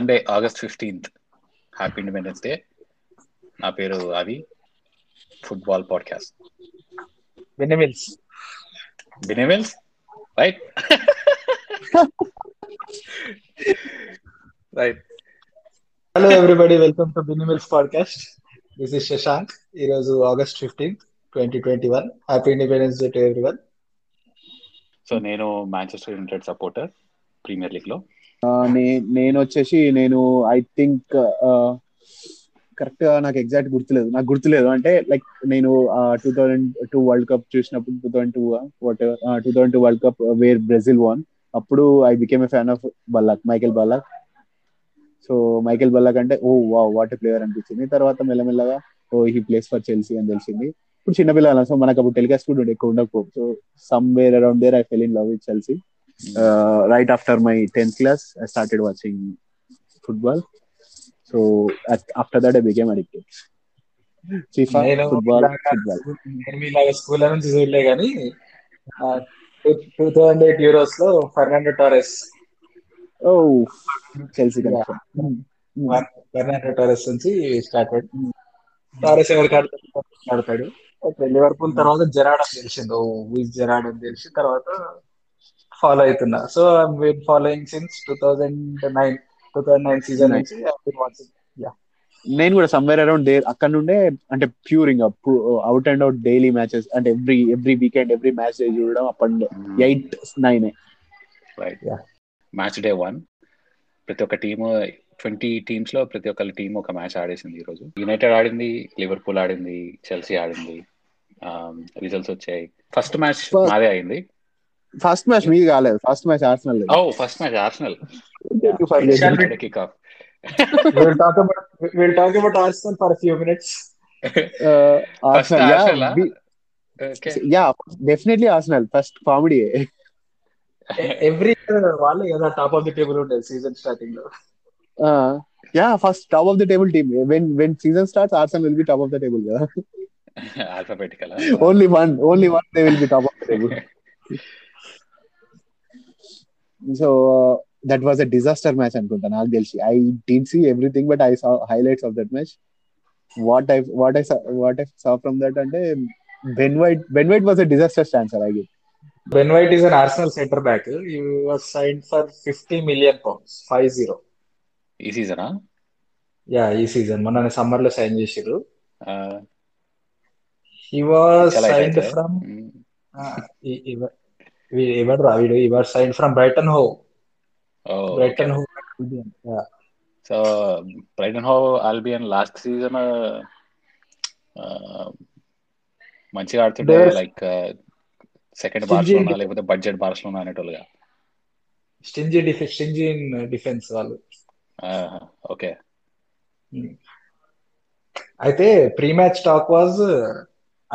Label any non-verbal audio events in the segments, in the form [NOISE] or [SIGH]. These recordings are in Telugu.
Sunday August fifteenth happy Independence Day నా పేరు అవి ఫుట్బాల్ పాడ్కాస్ట్ విన్నమిల్స్ బినెవెల్స్ right right hello everybody welcome to బినిమిల్స్ podcast this is Shashank ఈ రోజు August fifteenth twenty twenty one happy Independence Day to everyone so నేను మాంచెస్టర్ యునైటెడ్ సపోర్టర్ ప్రీమియర్ లీగ్లో. నేను వచ్చేసి నేను ఐ థింక్ కరెక్ట్గా నాకు ఎగ్జాక్ట్ గుర్తులేదు. నాకు గుర్తులేదు. అంటే లైక్ నేను two thousand two World Cup చూసినప్పుడు two thousand two what two thousand two World Cup where Brazil won అప్పుడు I became a fan of Ballack Michael Ballack so Michael Ballack అంటే ఓ వా వాట్ ప్లేయర్ అనిపించింది. తర్వాత మెల్లమెల్లగా oh he plays for Chelsea అని తెలిసింది. ఇప్పుడు చిన్నపిల్లల సో మనకు అప్పుడు టెలికాస్ట్ కూడా ఎక్కువ ఉండకపో so somewhere around there I fell in love with Chelsea uh, right after my 10th class i started watching football so at, after that i became addicted fifa నేను football football నేను మీలాగా స్కూల్ నుంచి చూడలే కానీ two thousand eight యూరోస్లో Fernando Torres oh chelsea connection Fernando Torres నుంచి స్టార్టెడ్ టారెస్ ఎవరికి ఆడతాడు ఆడతాడు ఓకే లివర్పూల్ తర్వాత జెరాడ్ అని తెలిసింది ఓ వీస్ జెరాడ్ అని తెలిసి తర్వాత ఫాలో అవుతున్నా. So I'm following since two thousand nine two thousand nine season నుంచి వాచింగ్ నేను కూడా సమ్వేర్ అరౌండ్ డే అక్కడ నుండే అంటే ప్యూర్ ఇంకా out and out daily matches అంటే every every weekend every match చూడడం అప్పటి eight nine right. Match day one ప్రతి ఒక్క టీము ట్వంటీ టీమ్స్లో ప్రతి ఒక్క టీం ఒక మ్యాచ్ ఆడేసింది ఈ రోజు. యునైటెడ్ ఆడింది లివర్పూల్ ఆడింది చెల్సీ ఆడింది రిజల్ట్స్ వచ్చాయి. ఫస్ట్ మ్యాచ్ First- మాదే అయింది. ఫస్ట్ మ్యాచ్ మీది కాలేదు first match Arsenal oh first match Arsenal Shall we- kick off we'll talk about we'll talk about Arsenal for a few minutes. First Arsenal okay yeah definitely Arsenal first comedy every వాళ్ళే కదా టాప్ ఆఫ్ ది టేబుల్ ఉండేది సీజన్ స్టార్టింగ్లో. Yeah first top of the table team when when season starts Arsenal will be top of the table కదా. Alphabetical only one only one they will be top of the table so that was a disaster match అనుకుంటా నాకు తెలిసి. I didn't see everything but I saw highlights of that match what I what I what I saw from that అంటే Ben White Ben White was a disaster స్టాన్సర్ I get Ben White is an Arsenal centre back was sign for fifty million pounds five zero ఈ సీజనా యా ఈ సీజన్ మొన్న సమ్మర్లో సైన్ చేసిర్రు. హీ వాస్ సైన్ ఫ్రమ్ ఎవరు రా వీడు was sign from Brighton Hove Brighton Hove so Brighton Hove Albion last season మంచిగా ఆడుతుండే లైక్ సెకండ్ బార్సలోనా లేకపోతే బడ్జెట్ బార్సలోనా అనేటోళ్ళుగా స్టింజీ డిఫెన్స్ స్టింజీ డిఫెన్స్ వాళ్ళు. ఓకే. అయితే pre match talk was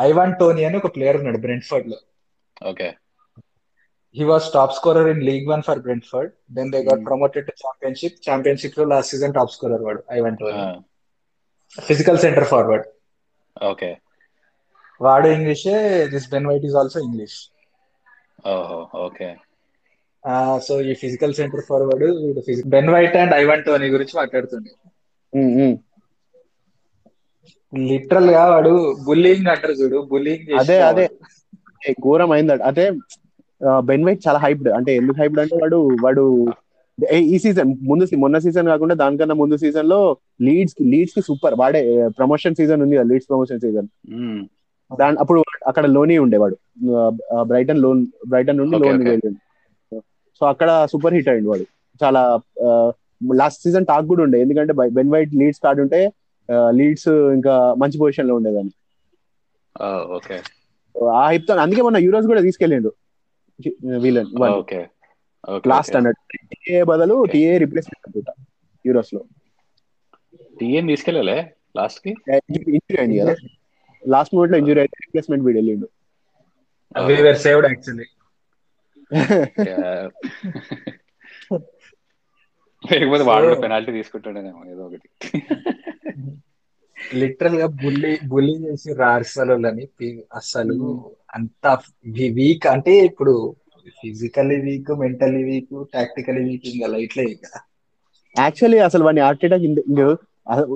Ivan Toney అని ఒక ప్లేయర్ ఉన్నాడు బ్రెంట్ఫర్డ్లో. Okay. He was top scorer in League One for Brentford then they got Hmm. Promoted to Championship ఛాంపియన్షిప్లో last season top scorer వాడు Ivan Toney physical centre forward okay వాడు ఇంగ్లీషే this Ben White is also English ఓహో ఓకే సో ఈ physical centre forward Ben White and Ivan Toney గురించి మాట్లాడుతుంది లిటరల్గా వాడు బుల్లింగ్ అంటారు చూడు బుల్లింగ్ అదే, అదే. ఘోరం అయింది అంటే బెన్ వైట్ చాలా హైప్డ్. అంటే ఎందుకు హైప్డ్ అంటే వాడు వాడు ఈ సీజన్ ముందు మొన్న సీజన్ కాకుండా దానికన్నా ముందు సీజన్లో లీడ్స్కి లీడ్స్కి సూపర్. వాడే ప్రమోషన్ సీజన్ ఉంది కదా లీడ్స్ ప్రమోషన్ సీజన్. దాని అప్పుడు అక్కడ లోనీ ఉండేవాడు బ్రైటన్ లోన్ బ్రైటన్ నుండి లోన్. వెళ్ళింది సో అక్కడ సూపర్ హిట్ అయింది వాడు. చాలా లాస్ట్ సీజన్ టాక్ కూడా ఉండే. ఎందుకంటే బెన్ వైట్ లీడ్స్ కార్డ్ ఉంటే లీడ్స్ ఇంకా మంచి పొజిషన్లో ఉండేదాన్ని ఓకే. ఆ హైప్తో అందుకే మొన్న యూరోస్ కూడా తీసుకెళ్ళిండు. వీళ్ళని ఓకే లాస్ట్ అన్నట్టు టీఏ బదులు టీఏ రిప్లేస్మెంట్ అనుకుంటా యూరోస్లో. టీఎన్ తీసుకెళ్ళలే? లాస్ట్కి? ఇంజురీ అయింది కదా. లాస్ట్ మూమెంట్లో ఇంజురీ అయితే రిప్లేస్మెంట్ వీడు వెళ్ళిండు. వి వర్ సేవ్డ్ యాక్చువల్లీ లేకపోతే వాడు పెనాల్టీ తీసుకుంటాడేమో ఏదో ఒకటి. లిటరల్గా బుల్లి బుల్లి చేసి రార్సలని అసలు అంత వీక్ అంటే ఇప్పుడు physically weak mentally weak tactically weak ఇంకా లైట్లే ఇక. యాక్చువల్లీ అసలు వాడిని ఆర్టేటా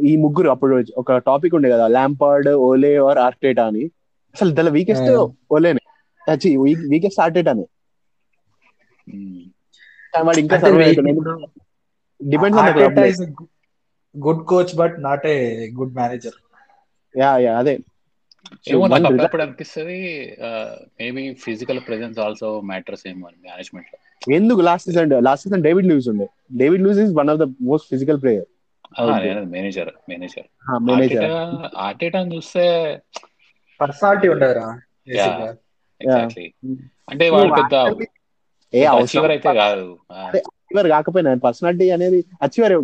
ఈ ముగ్గురు అప్పుడు ఒక టాపిక్ ఉండే కదా ల్యాంపార్డ్ ఓలే ఆర్ ఆర్టేటా అని. అసలు దాని వీకెస్ట్. ఓలేనే వీకెస్ట్ ఆర్టేటానే వాడు ఇంకా depends on good coach but not a good manager yeah yeah అదే. ఏమో one నాకు అప్పుడప్పుడు అనిపిస్తుంది maybe physical presence also matters ఏమో మేనేజ్మెంట్లో. ఎందుకు? Last season last season David Luiz ఉండే. David Luiz is one of the most physical player manager manager manager Arteta చూస్తే పర్సనాలిటీ ఉండదురా Yeah. Exactly Mm. అంటే వాళ్ళు పెద్ద ఏ అవసరం. అయితే కాదు. అచీవర్ కాకపోయినా పర్సనాలిటీ అనేది achiever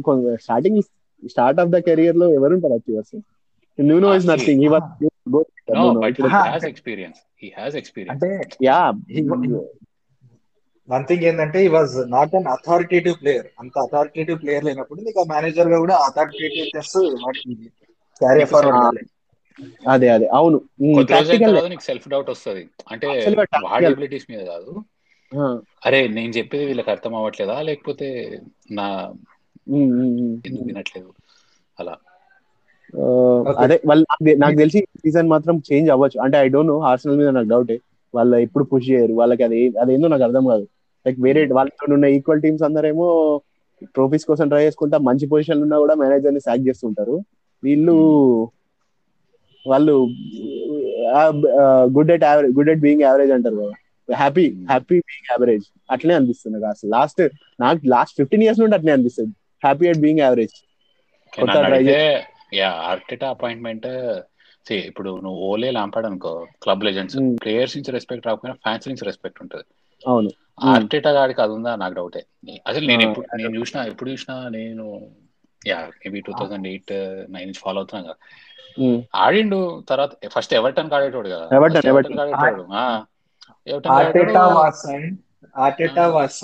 starting start of the కెరియర్లో ఎవరు ఉంటారు achievers Nuno is Ah, nothing no, but he Ah, has experience he has experience అంటే యా వన్ థింగ్ ఏంటంటే ఈ was not an authoritative player అంత అథారిటేటివ్ ప్లేయర్ లేనప్పుడు నీకు మేనేజర్గా కూడా అథారిటేటివ్నెస్ క్యారీ ఫార్వర్డ్ అదే అదే అవును. తర్వాత నీకు సెల్ఫ్ డౌట్ వస్తుంది. అంటే but వాడి. ఎబిలిటీస్ మీద కాదు. అరే నేను చెప్పేది వీళ్ళకి అర్థం అవ్వట్లేదా? లేకపోతే నా ఎందుకు వినట్లేదు? అలా. అదే వాళ్ళు నాకు- నాకు తెలిసి సీజన్ మాత్రం చేంజ్ అవ్వచ్చు. అంటే ఐ డోంట్ నో హార్సనల్ మీద నాకు డౌట్ వాళ్ళు ఎప్పుడు పుష్ చేయరు. వాళ్ళకి అది అదేందో నాకు అర్థం కాదు. లైక్ వేరే వాళ్ళతో ఉన్న ఈక్వల్ టీమ్స్ అందరేమో ట్రోఫీస్ కోసం ట్రై చేసుకుంటా మంచి పొజిషన్ ఉన్నా కూడా మేనేజర్ని సాక్ చేస్తుంటారు. వీళ్ళు వాళ్ళు good at average good at being average అంటారు కదా. హ్యాపీ హ్యాపీ బీయింగ్ యావరేజ్ అట్లనే అనిపిస్తుంది నాకు అసలు. లాస్ట్ నాకు లాస్ట్ ఫిఫ్టీన్ ఇయర్స్ నుండి అట్లనే అనిపిస్తుంది. హ్యాపీ ఎట్ బీయింగ్ యావరేజ్ కొత్త అడిగితే యా ఆర్టెటా అపాయింట్మెంట్ ఇప్పుడు నువ్వు ఓలే లాంపాడు అనుకో క్లబ్ లెజెండ్స్ Hmm. ప్లేయర్స్ నుంచి రెస్పెక్ట్ రాకపోయినా ఫ్యాన్స్ నుంచి రెస్పెక్ట్ ఉంటుంది. అవును. Hmm. ఆర్టెటా గాడికి అది ఉందా? నాకు డౌటే అసలు నేను ఎప్పుడు నేను చూసిన ఎప్పుడు చూసినా నేను yeah maybe two thousand eight nine నుంచి ఫాలో అవుతున్నా కదా. ఉమ్. ఆడిండు తర్వాత ఫస్ట్ ఎవరిటన్ ఆడేటోడు కదా. First Everton. ఆడేటోడు. Arteta. Was sign was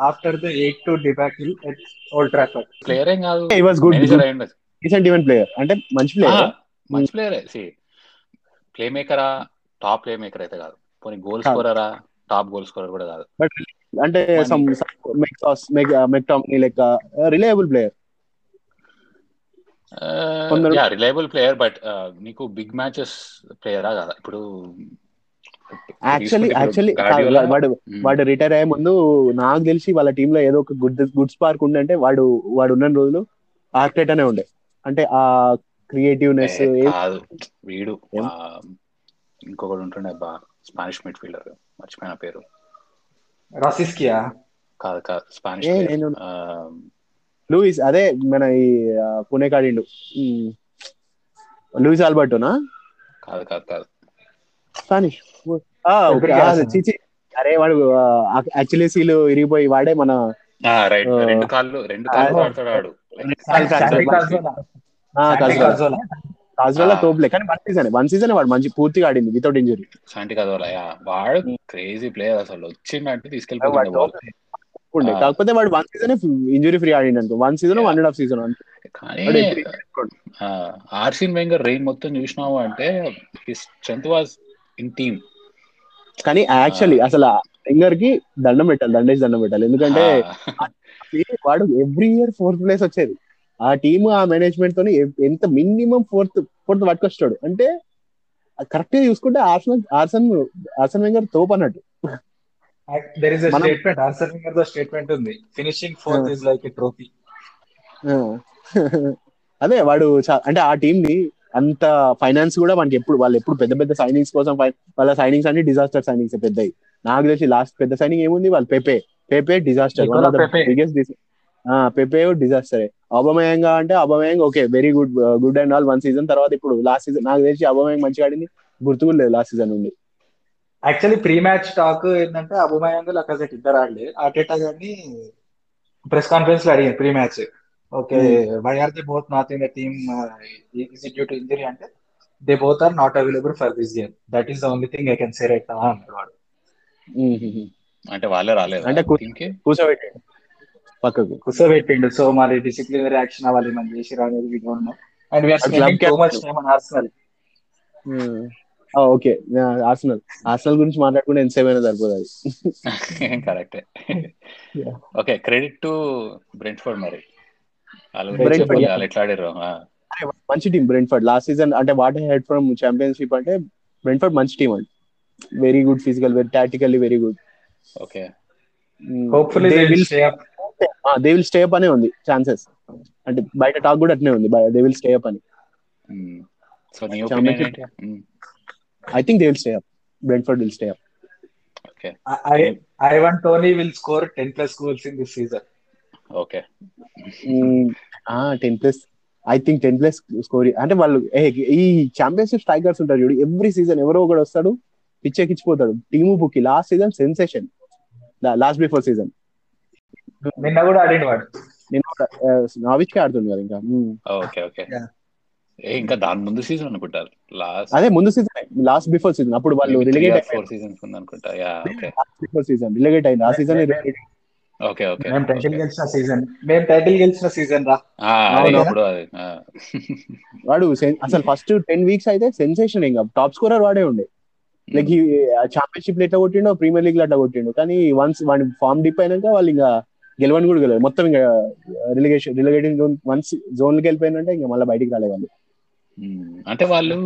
after the eight two debacle at Old Trafford player ఏం కాదు. Manager good. అయ్యిండు. డీసెంట్ ఈవెంట్ ప్లేయర్ అంటే మంచి ప్లేయర్ మంచి ప్లేయరే సి ప్లే మేకరా టాప్ ప్లే మేకర్ అయితే కాదు. పోనీ గోల్. స్కోరరా టాప్ గోల్ స్కోరర్ కూడా కాదు. బట్ అంటే. సమ్ మెక్టామ్నీ లెక్క reliable player reliable player but నీకు బిగ్ మ్యాచెస్ ప్లేయరా కదా? ఇప్పుడు యాక్చువల్లీ యాక్చువల్లీ వాడు. వాడు రిటైర్ అయ్యే ముందు నాకు తెలిసి వాళ్ళ టీమ్లో ఏదో ఒక గుడ్ గుడ్ స్పార్క్ ఉందంటే వాడు వాడు ఉన్న రోజులు ఆర్టెట్ అనే ఉండే. అంటే ఆ క్రియేటివ్నెస్ ఏ, కాదు. వీడు ఇంకొకడు ఉంటుండే అబ్బా స్పానిష్ మిడ్ ఫీల్డర్ మర్చిపోయిన పేరు. రాసిస్కియా? కాదు కాదు స్పానిష్ నేను- లూయిస్ అదే మన ఈ పుణే కాడిండు. లూయిస్ ఆల్బర్టోనా? కాదు కాదు కాదు. స్పానిష్. చిచి. అరే వాడు అక్చులేసీలు ఇరిగిపోయి వాడే మన. రెండు కాళ్ళు రెండు కాళ్ళు ఆ. ఆడతాడు కాజోలా కాజోలా. తోపులే కానీ వన్ సీజన్ వన్ సీజన్ వాడు మంచి పూర్తిగా ఆడింది without injury Santi Cazorla yeah. వాడు క్రేజీ ప్లేయర్ అసలు. వచ్చిందంటే ఉండే. ఆ. కాకపోతే వాడు వన్ సీజన్ ఇంజరీ ఫ్రీ ఆడిండు అనుకో one season one and half season కానీ. ఆర్సిన్ వెంగర్ రెయిన్ మొత్తం చూసినావు అంటే స్ట్రెంత్ వాజ్ ఇన్ టీమ్ కానీ యాక్చువల్లీ అసలు ఫింగర్కి దండం పెట్టాలి దండేసి దండం పెట్టాలి. ఎందుకంటే వాడు ఎవ్రీ ఇయర్ ఫోర్త్ ప్లేస్ వచ్చేది. ఆ టీమ్ ఆ మేనేజ్మెంట్ తోని ఎంత మినిమం ఫోర్త్ ఫోర్త్ పట్టుకొస్తాడు అంటే కరెక్ట్గా చూసుకుంటే ఆర్సన్ ఆర్సన్ ఆర్సన్ వెంగర్ తోపు అన్నట్టు. దెర్ ఇస్ మనం- statement Arsene Wenger though statement ఉంది. Finishing fourth is like a trophy. అదే వాడు అంటే ఆ టీం ని అంత ఫైనాన్స్ కూడా మనకి ఎప్పుడు వాళ్ళు ఎప్పుడు పెద్ద పెద్ద సైనింగ్స్ కోసం వాళ్ళ సైనింగ్స్ అన్ని డిజాస్టర్ సైనింగ్స్ పెద్దవి నాకు తెలిసి లాస్ట్ పెద్ద సైనింగ్ ఏముంది? వాళ్ళు Pepe Pepe disaster one of the Pepe. Biggest Pepe disaster అబమయంగా అంటే Aubameyang okay very good good and all one season తర్వాత ఇప్పుడు లాస్ట్ సీజన్ నాకు తెలిసి అబమయంగ్ మంచిగా ఆడింది. గుర్తుకు లేదు లాస్ట్ సీజన్ నుండి. యాక్చువల్లీ ప్రీ మ్యాచ్ టాక్ ఏంటంటే అబుమయాంగ్ లకాజెట్ ఇద్దరు ఆడలే. ఆర్టెటా గారిని ప్రెస్ కాన్ఫరెన్స్లో అడిగింది pre match okay why are they both not in the team is it due to injury అంటే they both are not available for this game that is the only thing I can say right అన్నాడు వాడు. అంటే వాళ్ళే రాలేదు? అంటే కూర్చోబెట్టాడు. పక్కకు. కూర్చోబెట్టిండు. సో మరి డిసిప్లినరీ యాక్షన్ అవ్వాలి మనం చేసి రాలేదు we don't know and spending too much on Arsenal okay. Arsenal Arsenal గురించి మాట్లాడుకుంటే ఎంతసేపు అయినా సరిపోదు అది. కరెక్టే. ఓకే క్రెడిట్ టు బ్రెంట్ఫోర్డ్ మరి. వాళ్ళ ఎట్లా ఆడారు మంచి టీం బ్రెంట్ఫర్డ్ లాస్ట్ సీజన్ అంటే వాట్ హెడ్ ఫ్రమ్ ఛాంపియన్షిప్ అంటే బ్రెంట్ఫర్డ్ మంచి టీం అండి very good physical very tactically very good okay. Hopefully they will stay up they will stay up అనే ఉంది ఛాన్సెస్ అంటే బయట టాక్ కూడా అట్నే ఉంది. దే విల్ స్టే అప్ అని. సో నీ opinion I think they will stay up Brentford will stay up okay I Ivan Tony will score 10 plus goals in this season. Okay ten plus I think ten plus score అంటే వాళ్ళు ఏ, ఈ ఛాంపియన్షిప్ స్ట్రైకర్స్ ఉంటారు చూడు. ఎవ్రీ సీజన్ ఎవరో ఒకడు వస్తాడు. పిచ్చెక్కిచ్చిపోతాడు team book last season sensation last before season నిన్న కూడా ఆడిండు వాడు. నేను నావిచ్కి ఆడుతుంది కదా ఇంకా. ఓకే ఓకే. ఇంకా దాని ముందు సీజన్ అనుకుంటారు. లాస్ట్ అదే ముందు సీజన్ లాస్ట్ బిఫోర్ సీజన్ అప్పుడు వాళ్ళు రిలిగేట్ ఫోర్ సీజన్స్ ఉంది అనుకుంటా. Yeah okay. Before season relegate అయింది. ఆ సీజన్ ఓకే ఓకే. మేము టైటిల్ గెలిచిన సీజన్ మేము టైటిల్ గెలిచిన సీజన్ రా? ఇప్పుడు. వాడు అసలు ఫస్ట్ టెన్ వీక్స్ అయితే సెన్సేషన్ ఇంకా. టాప్ స్కోరర్ వాడే ఉండే. లైక్ ఈ ఛాంపియన్షిప్ ఎట్లా కొట్టిండో ప్రీమియర్ లీగ్లో అట్లా కొట్టిండు. కానీ వన్స్ వాడి ఫామ్ డిప్ అయినాక వాళ్ళు ఇంకా గెలవని కూడా గెలవాలి మొత్తం ఇంకా రిలిగేషన్ రిలిగేటింగ్ జోన్ వన్స్ జోన్లోకి వెళ్ళిపోయినంటే ఇంకా మళ్ళీ బయటికి రాలే వాళ్ళు. మ్మ్. అంటే వాళ్ళు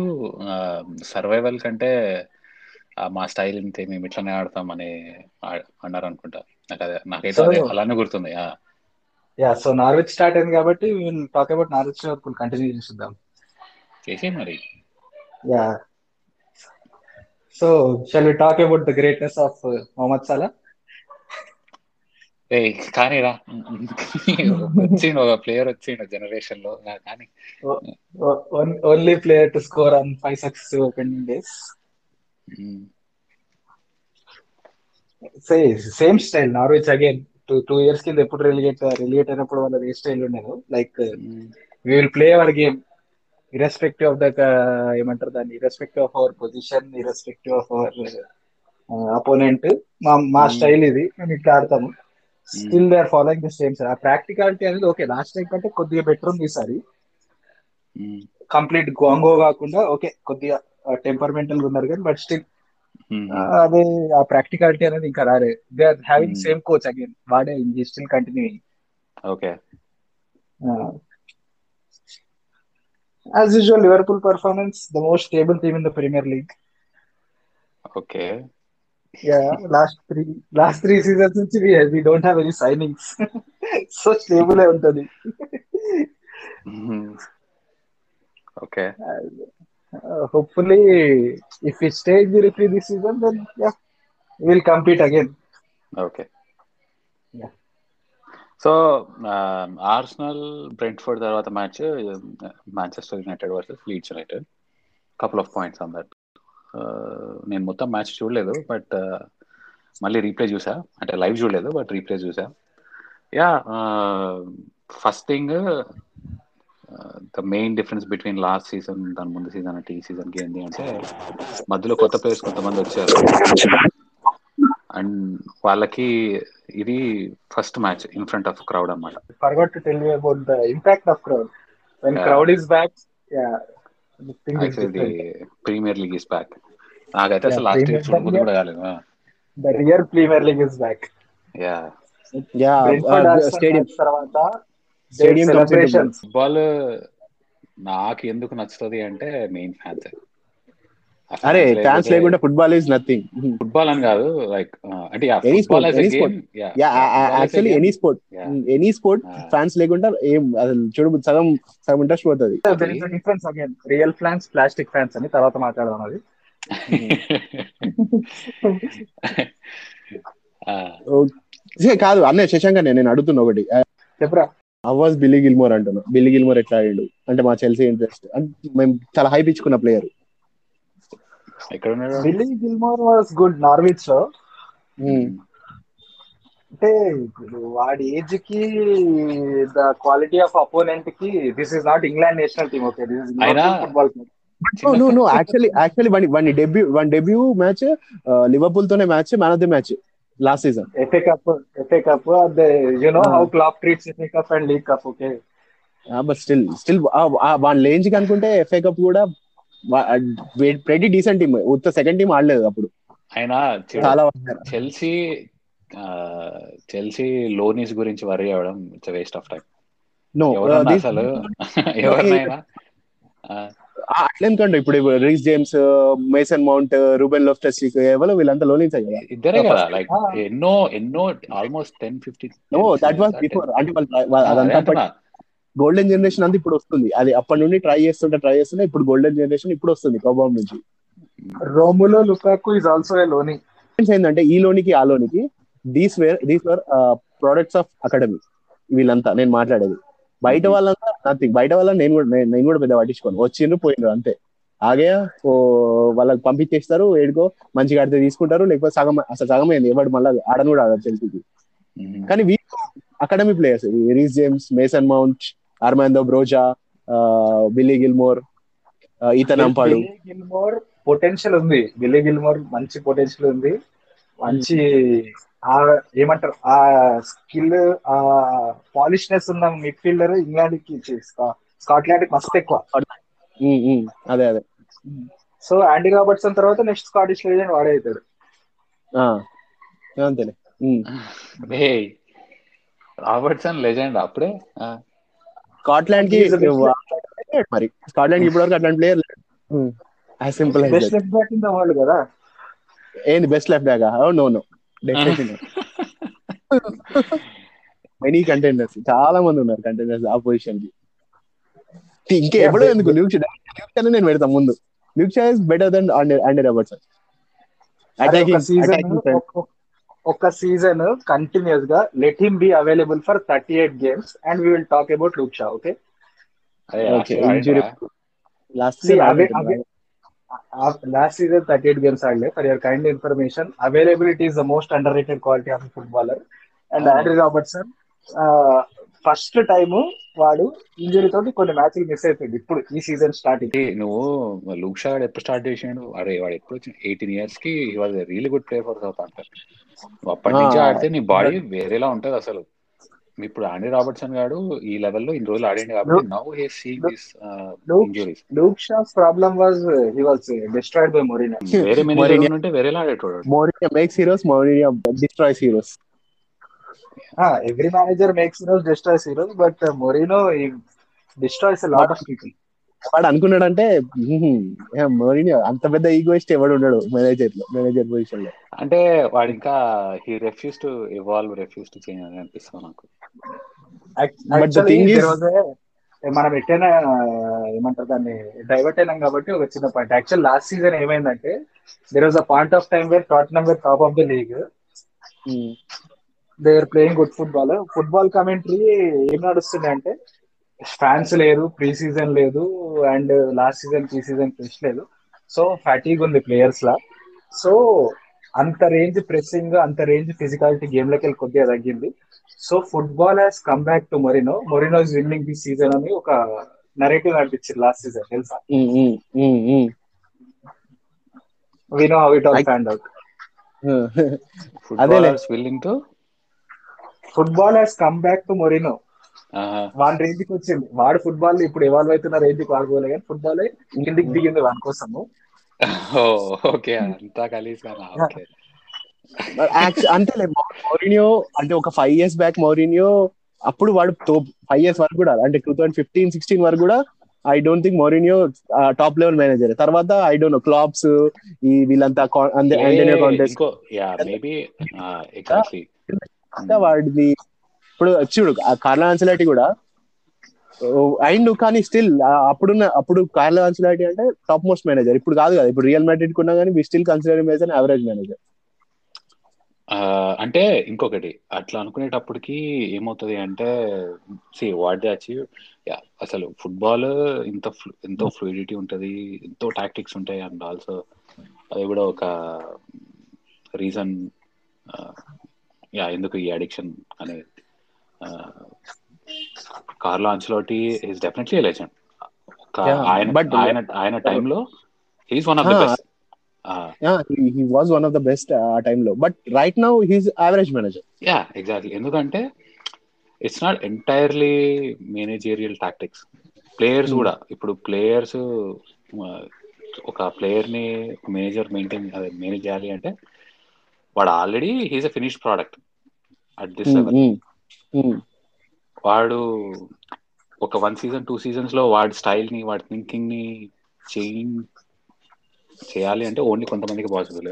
సర్వైవల్ కంటే మా స్టైల్ ఇంతే మేము ఇట్లానే ఆడతాం అని అన్నారు అనుకుంటా. నాకు అదే నాకైతే అదే అలానే గుర్తుంది యా సో నార్విచ్ స్టార్ట్ అయింది కాబట్టి టాక్ అబౌట్ నార్విచ్ కంటిన్యూ చేసిద్దాం చేసి మరి? Yeah so shall we talk about the greatness of Mohamed Salah ఏ కానీ రా వచ్చిండు ఒక ప్లేయర్ వచ్చిండు జనరేషన్లో. కానీ. Only player to score on five successive opening days. Same style Norwich again two two years కింద ఎప్పుడు రిలిగేట్ రిలిగేట్ అయినప్పుడు వాళ్ళ ఏ స్టైల్ ఉండేది. Like. We will play our game irrespective of the ఏమంటారు దాన్ని? Irrespective of our position irrespective of our opponent మా మా Hmm. స్టైల్ ఇది. మేము ఇట్లా ఆడతాము. Still they are following the same sir ఆ ప్రాక్టికాలిటీ అనేది ఓకే లాస్ట్ టైం కంటే కొద్దిగా బెటర్ ఉంది ఈసారి. కంప్లీట్ గోంగో కాకుండా ఓకే కొద్దిగా టెంపర్మెంటల్ ఉన్నారు కానీ బట్ స్టిల్ మ్మ్. అదే ఆ ప్రాక్టికాలిటీ అనేది ఇంకా రాలే they are having Hmm. Same coach again వాడే still continue okay As usual Liverpool performance the most stable team in the premier league okay yeah last three last three seasons నుంచి we don't have any signings [LAUGHS] so stable ఉంటది hmm. Okay hopefully if you stay the referee this season then yeah will compete again okay Yeah. So Arsenal Brentford తర్వాత match Manchester United versus Leeds United. Couple of points on that నేను మొత్తం మ్యాచ్ చూడలేదు బట్ మళ్ళీ రీప్లే చూసా. అంటే లైవ్ చూడలేదు బట్ రీప్లే చూసా. Yeah first thing the main difference between last season దాని ముందు సీజన్ అంటే ఈ సీజన్కి ఏంటి అంటే మధ్యలో కొత్త ప్లేయర్స్ కొంతమంది వచ్చారు. అండ్ వాళ్ళకి ఇది first match in front of crowd అన్నమాట. Forgot to tell you about the impact of crowd. When. Crowd is back yeah actually Premier League is back నాకైతే అసలు లాస్ట్ Premier ఇయర్ చూడబుద్ధి League. కూడా కాలేదు. The real Premier League is back yeah yeah stadium తర్వాత into సెలబ్రేషన్స్ ఫుట్బాల్ నాకు ఎందుకు నచ్చుతుంది అంటే మెయిన్ ఫ్యాన్స్ అరే ఫ్యాన్స్ లేకుండా ఫుట్బాల్ ఈజ్ నథింగ్ ఫుట్బాల్ అని కాదు లైక్ అంటే football any sport. Yeah actually any sport any sport fans లేకుండా ఏం అసలు చూడు సగం సగం ఇంట్రెస్ట్ పోతుంది. Difference again real fans plastic fans అని తర్వాత మాట్లాడదాం అది. [LAUGHS] ఏ, కాదు అన్నయ్య శశాంక్ నేను అడుగుతున్నా ఒకటి. చెప్పరా? అవాజ్ బిల్లీ గిల్మోర్ అంటున్నా. బిల్లీ గిల్మోర్ ఎట్లా ఆడిండు? అంటే మా చెల్సీ ఇంట్రెస్ట్ మేము చాలా హైప్ ఇచ్చుకున్న ప్లేయర్ ఎక్కడ ఉన్నాడు బిల్లీ గిల్మోర్ వాస్ గుడ్. నార్విచ్లో అంటే ఇప్పుడు వాడి ఏజ్కి the quality of అపోనెంట్కి this is not England national team okay? This is football no no actually actually one one debut one debut match Liverpool తోనే match man of the match last season FA Cup FA Cup you know how Klopp treats FA Cup and League Cup okay but still still వాళ్ళ రేంజ్కి అనుకుంటే ఎఫ్ఏ కప్ కూడా ప్రెటీ డీసెంట్ టీమ్ ఉత్త సెకండ్ టీం ఆడలేదు అప్పుడు. చాలా చెల్సీ చెల్సీ లోనీస్ గురించి వరీ అవ్వడం ఇట్స్ వేస్ట్ ఆఫ్ టైం అసలు [LAUGHS] ఎవరినైనా ఆ, అట్లెందుకంటే ఇప్పుడు Reece James Mason Mount Ruben Loftus ఎవరు వీళ్ళంతా లోనించాయి కదా ఇద్దరే కదా లైక్. ఎన్నో ఎన్నో almost ten fifty no that was before అంటే అదంతా గోల్డెన్ జనరేషన్ అంతా ఇప్పుడు వస్తుంది. అది అప్పటి నుండి ట్రై చేస్తుంటే ట్రై చేస్తుంటే ఇప్పుడు గోల్డెన్ జనరేషన్ ఇప్పుడు వస్తుంది కౌబామ్ నుంచి. Romelu Lukaku is also a loanee ఏంటంటే ఈ లోనికి ఆ లోనికి these were these were products of academy వీళ్ళంతా నేను మాట్లాడేది. బయట Mhm. వాళ్ళంతా నథింగ్ బయట వాళ్ళని నేను కూడా నేను- కూడా పెద్ద పట్టించుకోను. వచ్చిండ్రు పోయిండ్రు అంతే. ఆగే ఓ వాళ్ళకి పంపించేస్తారు ఏడుకో మంచిగా ఆడితే తీసుకుంటారు లేకపోతే సగం అసలు సగం అయింది. ఎవడు మళ్ళీ ఆడను కూడా ఆడదు చెల్సీకి కానీ వీళ్ళు academy players Reece James Mason Mount Armando Broja Billy Gilmour Ethan Ampadu Gilmour potential ఉంది. బిల్లీ గిల్మోర్ మంచి పొటెన్షియల్ ఉంది. మంచి ఆ ఏమంటారు ఆ స్కిల్ ఆ పాలిష్నెస్ ఉన్న మిడ్ ఫీల్డర్ ఇంగ్లాండ్కి స్కాట్లాండ్కి మస్తు ఎక్కువ. అదే అదే. సో యాండీ రాబర్ట్సన్ తర్వాత నెక్స్ట్ స్కాటిష్ లెజెండ్ వాడే అవుతాడు. ఆ, అంతేలే. రాబర్ట్సన్ లెజెండ్ అప్పుడే? స్కాట్లాండ్కి మరి. స్కాట్లాండ్కి ఇప్పటివరకు అట్లాంటి player simple best left back in the world కదా. ఏంది best left back no no definitely many contenders చాలా మంది ఉన్నారు కంటెండర్స్ ఆ పొజిషన్కి. ఇంకా ఎప్పుడో ఎందుకు? ల్యూక్ ల్యూక్ నేను పెడతాం ముందు. Luke Shaw is better than Andy Robertson అరే ఒక సీజన్ అటాకింగ్ ఒక సీజన్ కంటిన్యూస్గా let him be available for thirty eight games and we will talk about Luke Shaw okay? Last season thirty eight games ఆడలే for your kind information availability is the most underrated quality of footballer and. Andy Robertson first time వాడు ఇంజరీ తోటి కొన్ని మ్యాచ్లు మిస్ అయిపోయింది. ఇప్పుడు ఈ సీజన్ స్టార్టింగ్ నువ్వు లూక్ షా ఎప్పుడు స్టార్ట్ చేసిండు? అరే వాడు ఎప్పుడు వచ్చిన ఎయిటీన్ ఇయర్స్కి was really good player for Southampton అప్పటి నుంచి. ఆడితే నీ బాడీ వేరేలా ఉంటది అసలు. ఇప్పుడు ఆండీ రాబర్ట్సన్ గాడు ఈ లెవెల్లో ఇన్ని రోజులు ఆడిండు కాబట్టి now he seeing this injuries Luke Shaw's problem was he was destroyed by Mourinho వేరే మేనేజర్. ఉంటే వేరేలా ఆడేటోడు. Mourinho makes heroes Mourinho destroys heroes every manager makes heroes destroys heroes but Mourinho destroys lot of people వాడు అనుకున్నాడంటే మోరియా అంత పెద్ద ఈగోయిస్ట్ ఎవడు ఉండడు మేనేజర్లో మేనేజర్ పొజిషన్లో. అంటే వాడు ఇంకా he refuse to evolve refuse to change అని అనిపిస్తుంది నాకు. But the thing is- మనం ఎట్టైనా ఏమంటారు దాన్ని డైవర్ట్ అయినాం కాబట్టి ఒక చిన్న పాయింట్ యాక్చువల్ లాస్ట్ సీజన్ ఏమైందంటే there was a point of time where that number top of the league they are playing good football football commentary ఏం నడుస్తుంది అంటే ఫ్యాన్స్ లేరు ప్రీ సీజన్ లేదు and last season preseason test లేదు. సో ఫ్యాటీగ్ ఉంది ప్లేయర్స్ లా. సో అంత రేంజ్ ప్రెస్సింగ్ అంత రేంజ్ ఫిజికాలిటీ గేమ్లోకి వెళ్ళి కొద్దిగా తగ్గింది. So football has come back to Mourinho Mourinho is winning this season అని ఒక నరేటివ్ అనిపించింది లాస్ట్ సీజన్ తెలుసా? We know how it all panned out willing to football has come back to Mourinho వాడి రేంజ్కి వచ్చింది. వాడు ఫుట్బాల్ ఇప్పుడు ఎవాల్వ్ అవుతున్న రేంజ్కి వాడుకోలే కానీ ఫుట్బాల్ కిందికి దిగింది వాడి కోసము. ఓకే. అంతా కలిసి [LAUGHS] ఓకే. అంతేలే. మౌరినియో అంటే ఒక ఫైవ్ ఇయర్స్ బ్యాక్ మౌరినియో అప్పుడు వాడు ఫైవ్ ఇయర్స్ వరకు కూడా అంటే టూ థౌసండ్ ఫిఫ్టీన్ సిక్స్టీన్ వరకు కూడా I don't think Mourinho top level manager తర్వాత ఐ డోంట్ నో క్లాబ్స్ ఈ వీళ్ళంతా ఎగ్జాక్ట్లీ వాడిది ఇప్పుడు చూడు ఆ కార్లా ఆన్సలాటి కూడా అయిండు కానీ స్టిల్ అప్పుడున్న అప్పుడు కార్లా ఆన్సలాటి అంటే టాప్ మోస్ట్ మేనేజర్ ఇప్పుడు కాదు కదా ఇప్పుడు రియల్ మ్యాడ్రిడ్ కున్నా కానీ we still consider as an average manager అంటే ఇంకొకటి అట్లా అనుకునేటప్పటికి ఏమవుతుంది అంటే సి వాట్ ది అచీవ్ అసలు ఫుట్బాల్ ఇంత ఎంతో ఫ్లూయిడిటీ ఉంటది ఎంతో టాక్టిక్స్ ఉంటాయి అండ్ ఆల్సో అది కూడా ఒక రీజన్ యా ఎందుకు ఈ అడిక్షన్ అనేది. Carlo Ancelotti is definitely legend ఆయన but- ఆయన ఆయన టైంలో he's one of the. Best he was one of the best ఆ టైంలో but right now he's average manager yeah exactly ఎందుకంటే it's not entirely managerial tactics players. కూడా ఇప్పుడు ప్లేయర్స్ ఒక ప్లేయర్ని మేనేజర్ మెయింటైన్ అదే మేనేజ్ చేయాలి అంటే వాడు already he's a finish product at this level వాడు ఒక వన్ సీజన్ టూ సీజన్స్లో వాడి స్టైల్ని వాడి థింకింగ్ని చేంజ్ చేయాలి అంటే ఓన్లీ కొంతమందికి possible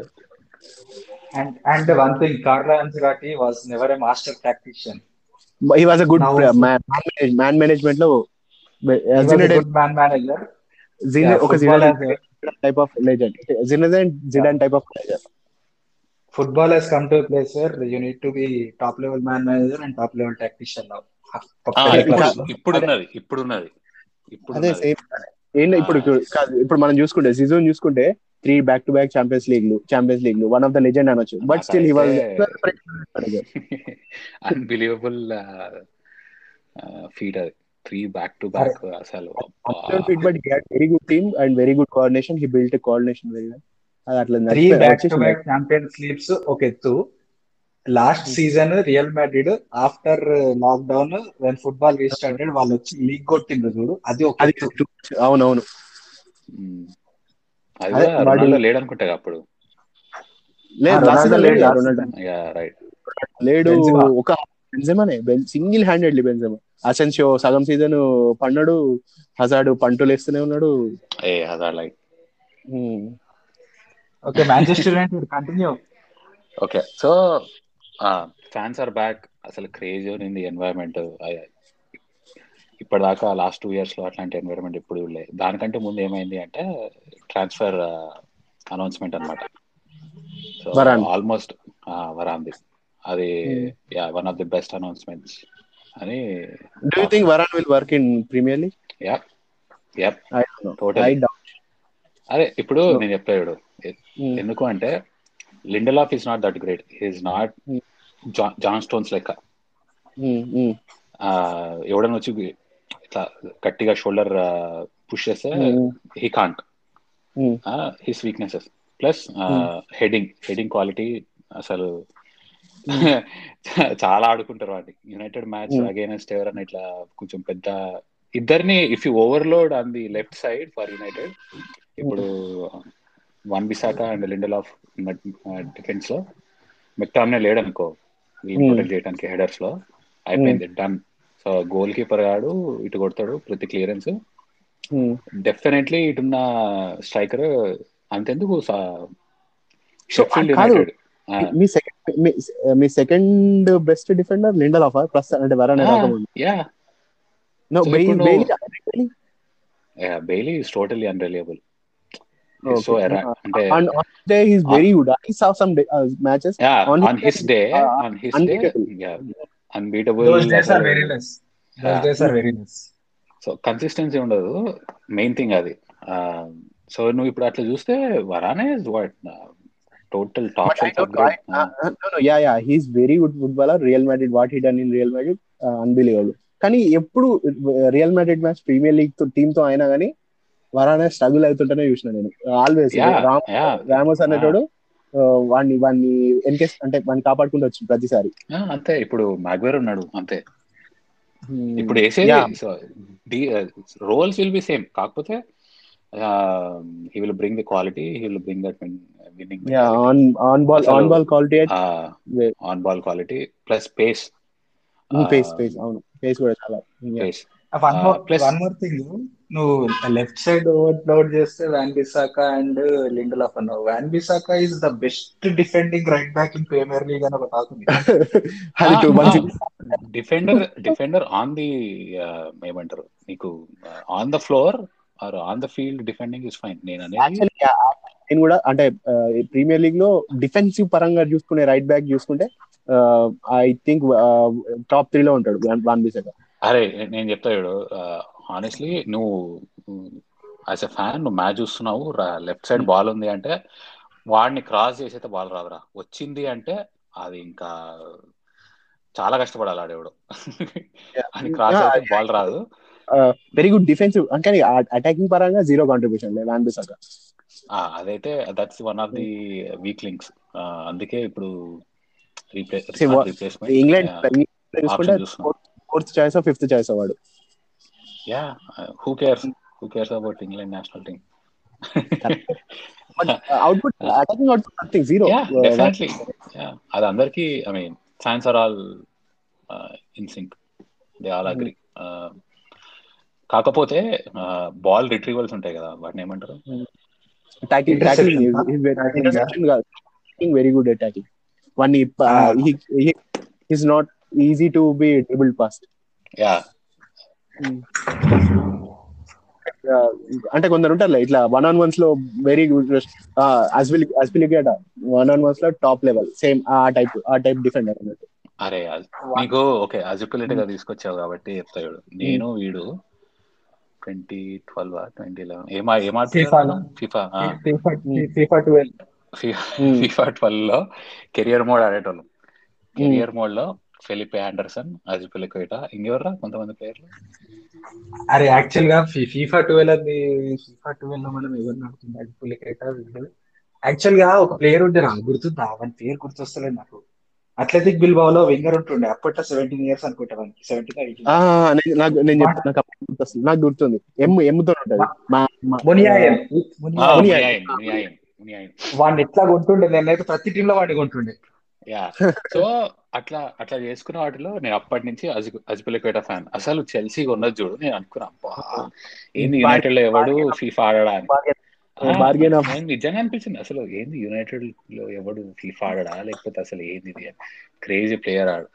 and never a master tactician he was a మేనేజ్మెంట్లో type of legend Zinedine type of legend football has come to a place where you need to be top level man manager and top level tactician now. అదే, ఇప్పుడు ఇప్పుడు- ఇప్పుడున్నది ఇప్పుడున్నది అదే ఏంటి ఇప్పుడు ఇప్పుడు మనం చూసుకుంటే సీజన్ చూసుకుంటే three back to back Champions లీగ్లు Champions లీగ్లు వన్ ఆఫ్ ద లెజెండ్ అనొచ్చు బట్ స్టిల్ అన్బిలీవబుల్ ఫీట్ అది. త్రీ బ్యాక్ టు బ్యాక్ అసలు but very good team and very good coordination he built coordination very well అది అట్లా three back to. Back Champions League ఒక ఎత్తు last season Real Madrid after lockdown when football restarted వాళ్ళు వచ్చి లీగ్ కొట్టిండ్రు చూడు. అది ఒక అవునవును. వాడి- రొనాల్డో లేడనుకుంటా అప్పుడు. లేదు సీజన్ లేడు, లేడు. లేడు. ఒక బెంజెమానే సింగిల్ హ్యాండెడ్లీ బెంజెమా. అసెన్షియో సగం సీజన్ పన్నాడు హజార్డ్ పంటులు వేస్తూనే ఉన్నాడు. ఏ Hazard like um. Okay Manchester United continue okay so fans are back అసలు క్రేజ్ ఉంది ఎన్వైరన్మెంట్ ఇప్పటిదాకా లాస్ట్ టూ ఇయర్స్లో అట్లాంటి ఎన్వైరన్మెంట్ ఎప్పుడు లేదు దానికంటే ముందు ఏమైంది అంటే ట్రాన్స్ఫర్ అనౌన్స్మెంట్ అనమాట సో. ఆల్మోస్ట్ వరాంది అది. Yeah one of the best announcements అని do you think Varane will work in Premier League yeah doubt అదే ఇప్పుడు. నేను చెప్పాడు ఎందుకు అంటే Lindelof is not that great is not Hmm. John Stones లెక్క. ఆ, ఎవడన్నా వచ్చి ఇట్లా గట్టిగా షోల్డర్ పుష్ చేస్తే he can't his weaknesses plus heading heading quality అసలు [LAUGHS] చాలా ఆడుకుంటారు వాటి యునైటెడ్ మ్యాచ్ Hmm. అగైనెస్ట్ ఎవరన్నా ఇట్లా కొంచెం పెద్ద ఇద్దరిని if you overload on the left side for United ఇప్పుడు Wan Bissaka and Lindelof డిఫెన్స్లో మెక్టామ్నే లేడనుకో వీళ్ళు Hmm. ప్రొటెక్ట్ చేయడానికి హెడర్స్లో అయిపోయింది డన్ సో గోల్ కీపర్ గాడు ఇటు కొడతాడు ప్రతి క్లియరెన్స్. డెఫినెట్లీ ఇటున్న స్ట్రైకర్ అంతెందుకు మీ సెకండ్ మీ second best defender Lindelof ప్రస్తుతం అంటే రాకముందు yeah. No Bailly Bailly is totally unreliable so ఉండదు. మెయిన్ థింగ్ అది. సో నువ్వు ఇప్పుడు అట్లా చూస్తే Varane total top yeah very good football Real Madrid what he done in Real Madrid unbelievable కానీ ఎప్పుడు రియల్ మ్యాడ్రిడ్ మ్యాచ్ ప్రీమియర్ లీగ్తో టీమ్తో అయినా గానీ వరానే స్ట్రగుల్ అవుతుంటేనే చూసిన నేను. ఆల్వేస్ రామోస్ అనేటోడు uh, వాడిని వాడిని ఎన్కేస్ అంటే వాడిని కాపాడుకుంటూ వచ్చింది ప్రతిసారి. అంతే. ఇప్పుడు మ్యాగ్వేర్ ఉన్నాడు అంతే. ఇప్పుడు వేసేది Yeah. Roles will be same కాకపోతే he will bring the quality he will bring that winning on on ball on ball quality on ball quality plus pace pace pace అవును. పేస్ కూడా చాలా. Plus- వన్ మోర్ థింగ్ నువ్వు లెఫ్ట్ సైడ్ ఓవర్లోడ్ చేస్తే Wan Bissaka and Lindelof అన్నావు. Wan Bissaka is the best defending right back in Premier League అని ఒక టాక్ ఉంది డిఫెండర్ డిఫెండర్ ఆన్ ది ఏమంటారు? నీకు on the floor or on the field defending is fine నేను అనేది నేను కూడా అంటే ప్రీమియర్ లీగ్లో డిఫెన్సివ్ పరంగా చూసుకునే రైట్ బ్యాక్ చూసుకుంటే ఐ థింక్ టాప్ త్రీ లో ఉంటాడు వాన్ బిసాక అరే నేను చెప్తా చూడు ఆనెస్ట్లీ నువ్వు యాజ్ ఎ ఫ్యాన్ నువ్వు మ్యాచ్ చూస్తున్నావు లెఫ్ట్ సైడ్ బాల్ ఉంది అంటే వాడిని క్రాస్ చేసైతే బాల్ రాదురా. వచ్చింది అంటే అది ఇంకా చాలా కష్టపడాలి ఆడేవాడు. అని క్రాస్ అయితే బాల్ రాదు. వెరీ గుడ్ డిఫెన్సివ్ అంటే అటాకింగ్ పరంగా జీరో కాంట్రిబ్యూషన్ బిసాక ఆ, అదైతే that's one of the weak links అందుకే ఇప్పుడు England fourth choice fifth choice వాడు. Yeah who cares who cares about England national team output attacking output nothing zero yeah definitely yeah అది అందరికి I mean fans are all in sync they all agree కాకపోతే బాల్ రిట్రీవల్స్ ఉంటాయి కదా వాటిని ఏమంటారు? Attacking Interception. Attacking Attacking, interception కాదు very good attacking one Ah. Is not easy to be dribble past yeah అంటే కొందరు ఉంటారు ఇట్లా one on వన్స్లో very good Azpilicueta one on వన్స్లో top level same ఆ టైప్ ఆ టైప్ డిఫెండర్ అన్నట్టు అరే నీకు ఓకే అజిపిలిటీ గా తీసుకొచ్చావు కాబట్టి చెప్తాడు నేను వీడు ట్వంటీ ట్వెల్వ్ ట్వంటీ లెవెన్ ఏమా. ఏమాడుతున్నా FIFA FIFA twelve Hmm. FIFA ట్వెల్వ్లో కెరియర్ మోడ్ ఆడేటోళ్ళం. కెరియర్ మోడ్లో ఫెలిపే ఆండర్సన్ అజిపిలికోయిట ఇంకెవర్రా కొంతమంది ప్లేయర్లు అరే యాక్చువల్గా ఫీఫా ట్వెల్వ్ అది ఫీఫా ట్వెల్వ్లో మనం ఎవరు నడుతుంది పులికేట వీళ్ళు యాక్చువల్గా ఒక ప్లేయర్ ఉండే నాకు గుర్తుందా వాని పేరు గుర్తొస్తలేదు నాకు. అథ్లెటిక్ బిల్బాలో వింగర్ ఉంటుండే. అప్పట్లో సెవెంటీన్ ఇయర్స్ అనుకుంటా వానికి. సెవెంటీన్ ఎయిటీన్ ఆ, నేను- నాకు నేను చెప్తాను నాకు అప్పుడు గుర్తొస్తుంది. నాకు గుర్తుంది. ఎమ్ ఉంటది. మునియాయన్. వాడిని ఎట్లా కొంటుండే? నేనైతే ప్రతి టీమ్లో వాడిని కొంటుండే. యా. [LAUGHS] సో అట్లా అట్లా చేసుకున్న వాటిలో నేను అప్పటి నుంచి అజి అజిపిలికోయిట ఫ్యాన్. అసలు చెల్సీ ఉన్నది చూడు నేను అనుకున్నా అబ్బా ఏంది యునైటెడ్లో ఎవడు ఫీఫా ఆడడా. నిజంగా అనిపించింది అసలు ఏంది యునైటెడ్లో ఎవడు ఫీఫా ఆడడా? లేకపోతే అసలు ఏంది ఇది? క్రేజీ ప్లేయర్ ఆడు.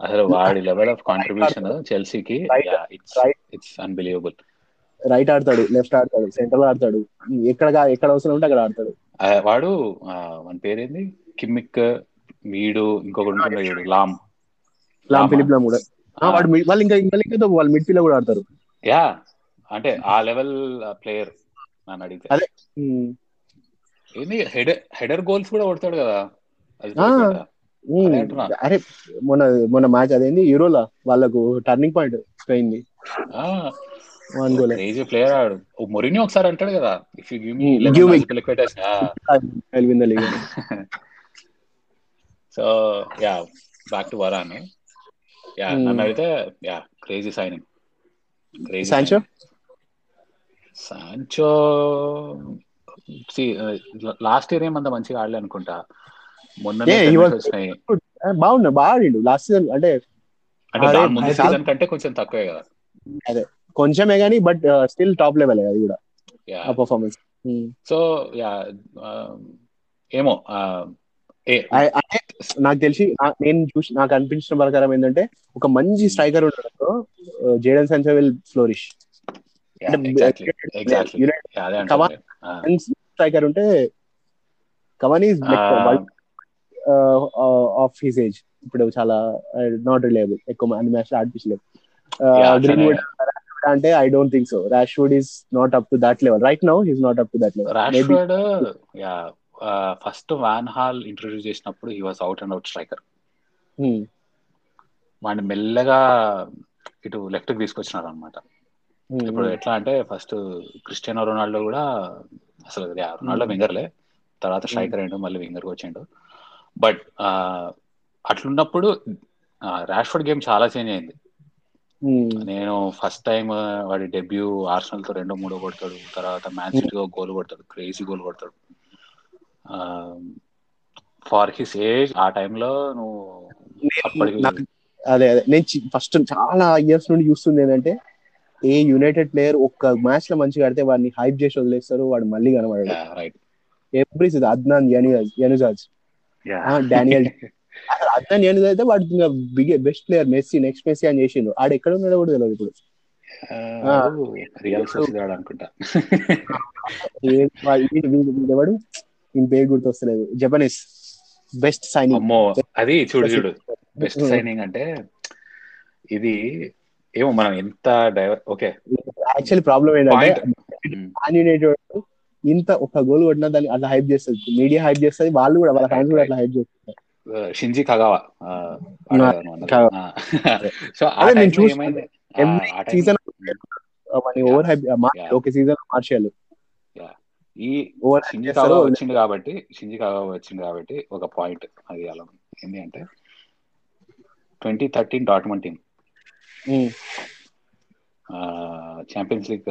అసలు వాడి లెవెల్ ఆఫ్ కాంట్రిబ్యూషన్ చెల్సీకి. ఇట్స్. ఇట్స్ అన్బిలీవబుల్ రైట్ ఆడతాడు లెఫ్ట్ ఆడతాడు సెంటర్ ఆడతాడు. ఎక్కడ ఎక్కడ అవసరం ఉంటే అక్కడ ఆడతాడు. వాడు వాని పేరేంది? కిమ్మిక్ వీడు ఇంకొకటి ఉంటుండే లామ్. లామ్? ఫిలిప్ లామ్ కూడా. ఆ, వాడు వాళ్ళు ఇంకా ఇంకా ఇంకా వాళ్ళు మిడ్ ఫీల్డ్ కూడా ఆడతారు. యా అంటే ఆ లెవెల్ ప్లేయర్ నన్ను అడిగితే. అదే. ఏంది హెడర్ హెడర్ గోల్స్ కూడా కొడతాడు కదా. అరే మొన్న మొన్న మ్యాచ్ అదేంది? యూరోలా వాళ్ళకు turning point Spain the one goal crazy player ఆడు. మొరిని ఒకసారి అంటాడు కదా if you give me Hmm, give [LAUGHS] [LAUGHS] me- eleven win the league so yeah back to Varane yeah. నన్ను అయితే yeah crazy signing crazy Sancho Sancho last year ఏమంత మంచిగా ఆడలే అనుకుంటా మొన్న బాగున్నాడు బాగా ఆడిండు. లాస్ట్ సీజన్ అంటే అంటే అదే, ముందు సీజన్ కంటే కొంచెం తక్కువే కదా. కొంచెమే గానీ బట్ స్టిల్ టాప్ లెవెల్ అది కూడా. యా ఆ పర్ఫార్మెన్స్ సో యా ఏమో అంటే నాకు తెలిసి నేను చూసి నాకు అనిపించిన ప్రకారం ఏంటంటే ఒక మంచి స్ట్రైకర్ ఉండడంతో Jadon Sancho will flourish striker ఉంటే కవన్ ఆఫ్ హిస్ ఏజ్ ఇప్పుడు చాలా నాట్ రిలయబుల్ ఎక్కువ అన్ని మ్యాచ్ ఆడిపించలేదు. గ్రీన్వుడ్ అంటే I don't think so Rashford is not up to that level right now he's not up to that level first Van Gaal introduce చేసినప్పుడు he was out and out striker వాడిని మెల్లగా ఇటు లెఫ్ట్కి తీసుకొచ్చినారు అనమాట ఇప్పుడు ఎట్లా అంటే ఫస్ట్ క్రిస్టియానో రొనాల్డో కూడా అసలు రొనాల్డో వింగర్లే తర్వాత స్ట్రైకర్ అయ్యిండు మళ్ళీ వింగర్ వచ్చిండు. బట్ అట్లున్నప్పుడు రాష్ఫర్డ్ గేమ్ చాలా చేంజ్ అయింది. నేను ఫస్ట్ టైం వాడి డెబ్యూ ఆర్సనల్తో రెండో మూడో కొడతాడు తర్వాత మ్యాన్ సిటీలో గోల్ కొడతాడు క్రేజీ గోల్ కొడతాడు. ఫార్ హిస్ ఏజ్ ఆ టైంలో నువ్వు అదే అదే. నేను ఫస్ట్ చాలా ఇయర్స్ నుండి చూస్తుంది ఏంటంటే ఏ యునైటెడ్ ప్లేయర్ ఒక్క మ్యాచ్లో మంచిగా ఆడితే వాడిని హైప్ చేసి వదిలేస్తారు వాడు మళ్ళీ కనబడాడు. Right every season Adnan Januzaj Daniel Adnan Januzaj అయితే వాడు ఇంకా big best player Messi next Messi అని చేసిండు. ఆడు ఎక్కడ ఉన్నాడో కూడా తెలియదు ఇప్పుడు. అనుకుంటా. [LAUGHS] ఈయన పేరు గుర్తొస్తలేదు. జపనీస్ బెస్ట్ సైనింగ్ అమ్మో అది చూడు చూడు. బెస్ట్ సైనింగ్ అంటే ఇది ఏమో మనం ఎంత డైవర్ ఓకే. యాక్చువల్లీ ప్రాబ్లం ఏంటంటే మ్యాన్ యునైటెడ్ ఇంత ఒక గోల్ కొట్టినా దాన్ని అట్లా హైప్ చేస్తుంది. మీడియా హైప్ చేస్తుంది. వాళ్ళు కూడా వాళ్ళ ఫ్యాన్స్ కూడా అట్లా హైప్ చేస్తారు షింజీ కగావా. సో వాడిని ఓవర్ హైప్. ఒక సీజన్ మార్షల్ ఈ ఓవర్ హైప్ షింజీ చేస్తారు కాగా వచ్చింది కాబట్టి షింజీ కాగా వచ్చింది కాబట్టి ఒక పాయింట్ అది అలా. ఏంటి అంటే twenty thirteen Dortmund team Champions League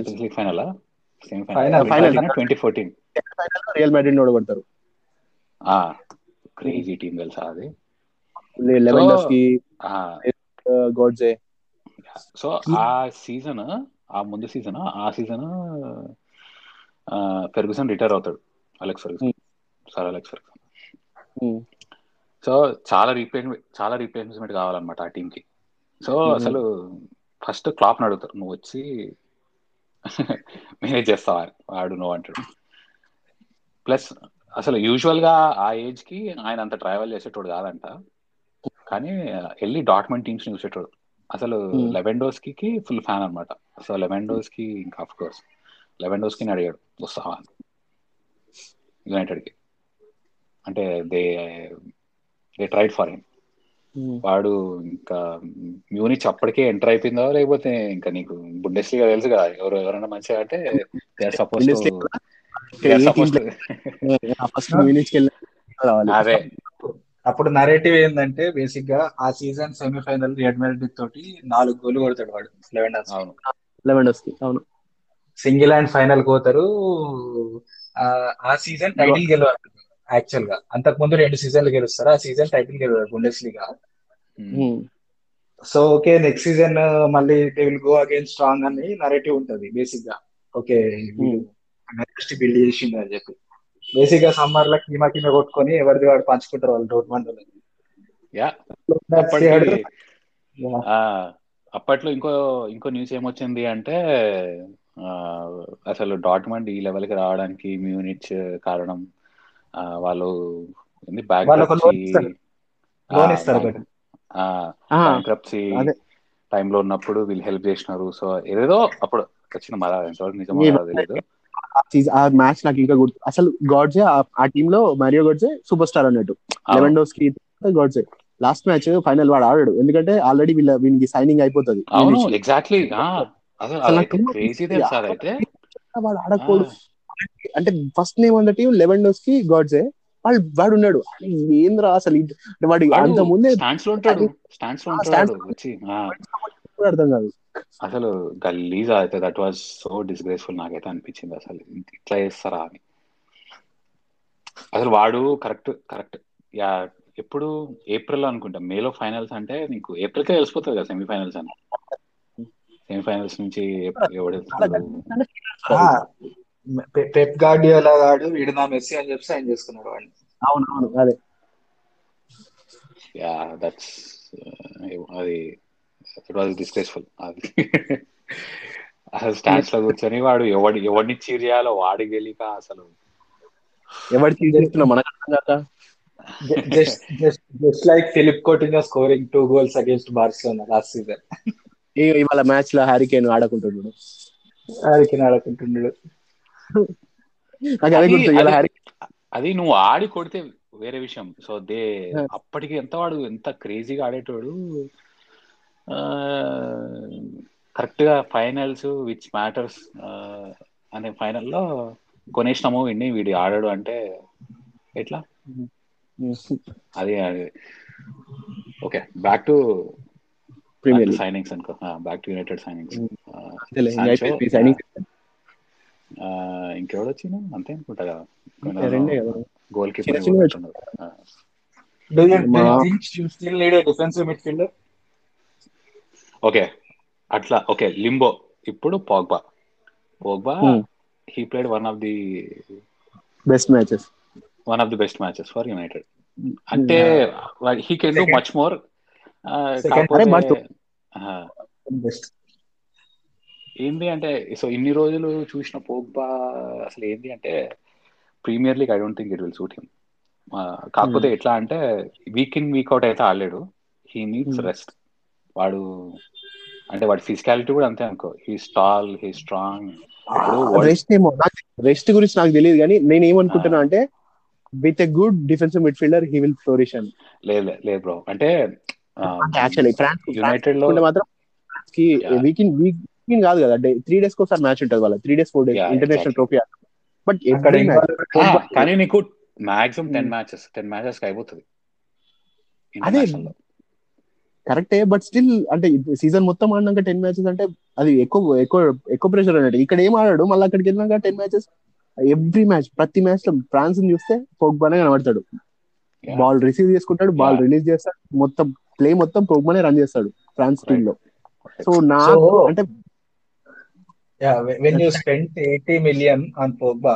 Champions League final. Semifinal. Twenty fourteen Real Madrid ఓడగొడతారు. Crazy team తెలుసా అది? ఆ, గోడ్జే సో ఆ సీజన్ ఆ ముందు సీజన్ ఆ? సీజన్ ఫెర్గుసన్ రిటైర్ అవుతాడు Alex Ferguson. Sir Alex Ferguson. Um, so చాలా రీప్లేస్మెంట్ చాలా రీప్లేస్మెంట్ కావాలన్నమాట ఆ టీంకి. సో. అసలు ఫస్ట్ క్లాప్ అడుగుతారు నువ్వు వచ్చి మేనేజ్ చేస్తావా. వాడు నువ్వు అంటాడు. ప్లస్ అసలు యూజువల్గా ఆ ఏజ్కి ఆయన అంత ట్రావెల్ చేసేటోడు కాదంట. కానీ వెళ్ళి డాట్మెంట్ టీమ్స్ చూసేటోడు. అసలు Hmm. లెవెండోస్కి కి ఫుల్ ఫ్యాన్ అనమాట సో లెవెండోస్కి ఇంకా ఆఫ్ కోర్స్ లెవెండోస్కి అడిగాడు వస్తావా యునైటెడ్కి అంటే they they tried for him. వాడు ఇంకా మ్యూనిచ్ అప్పటికే ఎంటర్ అయిపోయిందో లేకపోతే ఇంకా నీకు బుండెస్లీగా తెలుసు కదా ఎవరు ఎవరైనా మంచిగా అంటే దే ఆర్ సపోజ్ అదే. అప్పుడు నరేటివ్ ఏంటంటే బేసిక్గా ఆ సీజన్ సెమీఫైనల్ మెడ్రిడ్ తోటి నాలుగు గోల్ కొడతాడు వాడు లెవెన్ అవును. లెవెండోస్కి అవును. సింగిల్ అండ్ ఫైనల్ పోతారు ఆ, ఆ సీజన్ టైటిల్ గెలవాలి యాక్చువల్గా అంతకు ముందు రెండు సీజన్లు గెలుస్తారు. ఆ సీజన్ టైటిల్ గెలవాలి Bundesliga so okay next season మళ్ళీ they will go again strong అని నరేటివ్ ఉంటది బేసిక్గా ఓకే నెక్స్ట్ బిల్డ్ చేసింది అని చెప్పి. బేసిక్గా సమ్మర్లో కీమా కీమా కొట్టుకొని ఎవరిది వాడు పంచుకుంటారు వాళ్ళు డోర్మండ్ యా. అప్పట్లో ఇంకో ఇంకో న్యూస్ ఏమొచ్చింది అంటే అసలు డాట్మండ్ ఈ లెవెల్కి రావడానికి మ్యూనిచ్ కారణం వాళ్ళు బ్యాంక్రప్సీ. టైంలో ఉన్నప్పుడు వీళ్ళు హెల్ప్ చేసినారు. సో ఏదేదో అప్పుడు వచ్చిన మరా ఎంతవరకు నిజమో తెలియదు ఆ మ్యాచ్ నాకు ఇంకా గుర్తు అసలు గాడ్జే ఆ- ఆ టీమ్లో మారియో గాడ్జే సూపర్ స్టార్ అన్నట్టు. Lewandowski Götze. Last match final వాడు ఆడాడు. ఎందుకంటే ఆల్రెడీ వీళ్ళ వీనికి సైనింగ్ అయిపోతుంది. అవును ఎగ్జాక్ట్లీ వాడు ఆడకూడదు అంటే ఫస్ట్ నేమ్ అన్న టీం లెవెండోస్కి గాడ్జే వాడు వాడు ఉన్నాడు. ఏంద్రా అసలు వాడు అంత ముందే అర్థం కాదు. అసలు గలీజ్ అయితే దట్ వాజ్ సో డిస్గ్రేస్ఫుల్ నాకైతే అనిపించింది అసలు. ఇట్లా చేస్తారా అని. అసలు వాడు కరెక్ట్ కరెక్ట్ యా ఎప్పుడు ఏప్రిల్ అనుకుంటా. మేలో ఫైనల్స్ అంటే నీకు ఏప్రిల్కే తెలిసిపోతుంది కదా సెమీఫైనల్స్ అని. సెమీఫైనల్స్ నుంచి ఎవడు పెప్ గార్డియోలా గాడు వీడు నా మెస్సీ అని చెప్పి సైన్ చేసుకున్నాడు వాడిని. అవును అవును అదే. యా దట్స్ అది ఇట్ వాజ్ డిస్గ్రేస్ఫుల్ అది. అసలు స్టాండ్స్లో కూర్చొని వాడు ఎవడి ఎవడిని చీర్ చేయాలో వాడికి తెలియక అసలు. ఎవరు చేస్తున్నా మనకు అర్థం just just like Philippe Coutinho scoring two goals against Barcelona last season ఈ- ఇవాళ మ్యాచ్లో హ్యారికేన్ ఆడుకుంటున్నాడు. ఆడికి ఆడుకుంటున్నాడు. అదే నువ్వు ఆడి కొడితే వేరే విషయం. So they. అప్పటికి ఎంత వాడు ఎంత క్రేజీగా ఆడేటోడు కరెక్ట్గా ఫైనల్స్ విచ్ మ్యాటర్స్ అనే ఫైనల్లో కొనేసినాము విన్ని వీడి ఆడాడు అంటే ఎట్లా? [LAUGHS] అది okay back to Premier signings అనుకో. Back to United signings. ఇంకెవడు వచ్చిన అంతే అనుకుంటా కదా. గోల్ కీపర్ ఓకే అట్లా ఓకే లింబో. ఇప్పుడు Pogba Pogba. He played one of the best matches one of the best matches for United అంటే he can do much more ఏంది అంటే సో ఇన్ని రోజులు చూసిన పోగ్బా అసలు ఏంది అంటే Premier League I don't think it will suit him కాకపోతే ఎట్లా అంటే వీక్ ఇన్ వీక్ అవుట్ అయితే ఆడలేడు. He needs Hmm. రెస్ట్ వాడు అంటే వాడి ఫిజికాలిటీ కూడా అంతే అనుకో. He still he strong rest ఏమో. రెస్ట్ గురించి నాకు తెలియదు కానీ నేను ఏమనుకుంటున్నా అంటే with a good defensive midfielder he will flourish అని లేదు లేదు, బ్రో అంటే యాక్చువల్లీ ఫ్రాన్స్ యునైటెడ్లో మాత్రం France కి. వీక్ ఇన్ వీక్ ఇన్ కాదు కదా. త్రీ డేస్ ఒకసారి మ్యాచ్ ఉంటుంది వాళ్ళ. Three days four days international. Trophy but కానీ నీకు మాక్సిమం టెన్. మ్యాచెస్ టెన్ మ్యాచెస్కి అయిపోతుంది. అదే. కరెక్టే బట్ స్టిల్ అంటే సీజన్ మొత్తం ఆడినాక టెన్ మ్యాచెస్ అంటే అది ఎక్కువ ఎక్కువ ఎక్కువ ప్రెషర్ అన్నట్టు. ఇక్కడ ఏం ఆడాడు? మళ్ళీ అక్కడికి వెళ్ళినాక టెన్ మ్యాచెస్ ఎవ్రీ మ్యాచ్ ప్రతి మ్యాచ్లో ఫ్రాన్స్ చూస్తే పోగ్బానే కనబడతాడు. బాల్ రిసీవ్ చేసుకుంటాడు బాల్. రిలీజ్ చేస్తాడు మొత్తం ప్లే మొత్తం పోగ్బానే రన్ చేస్తాడు ఫ్రాన్స్ టీమ్లో సో నాకు అంటే Yeah, when you spent 80 million on Pogba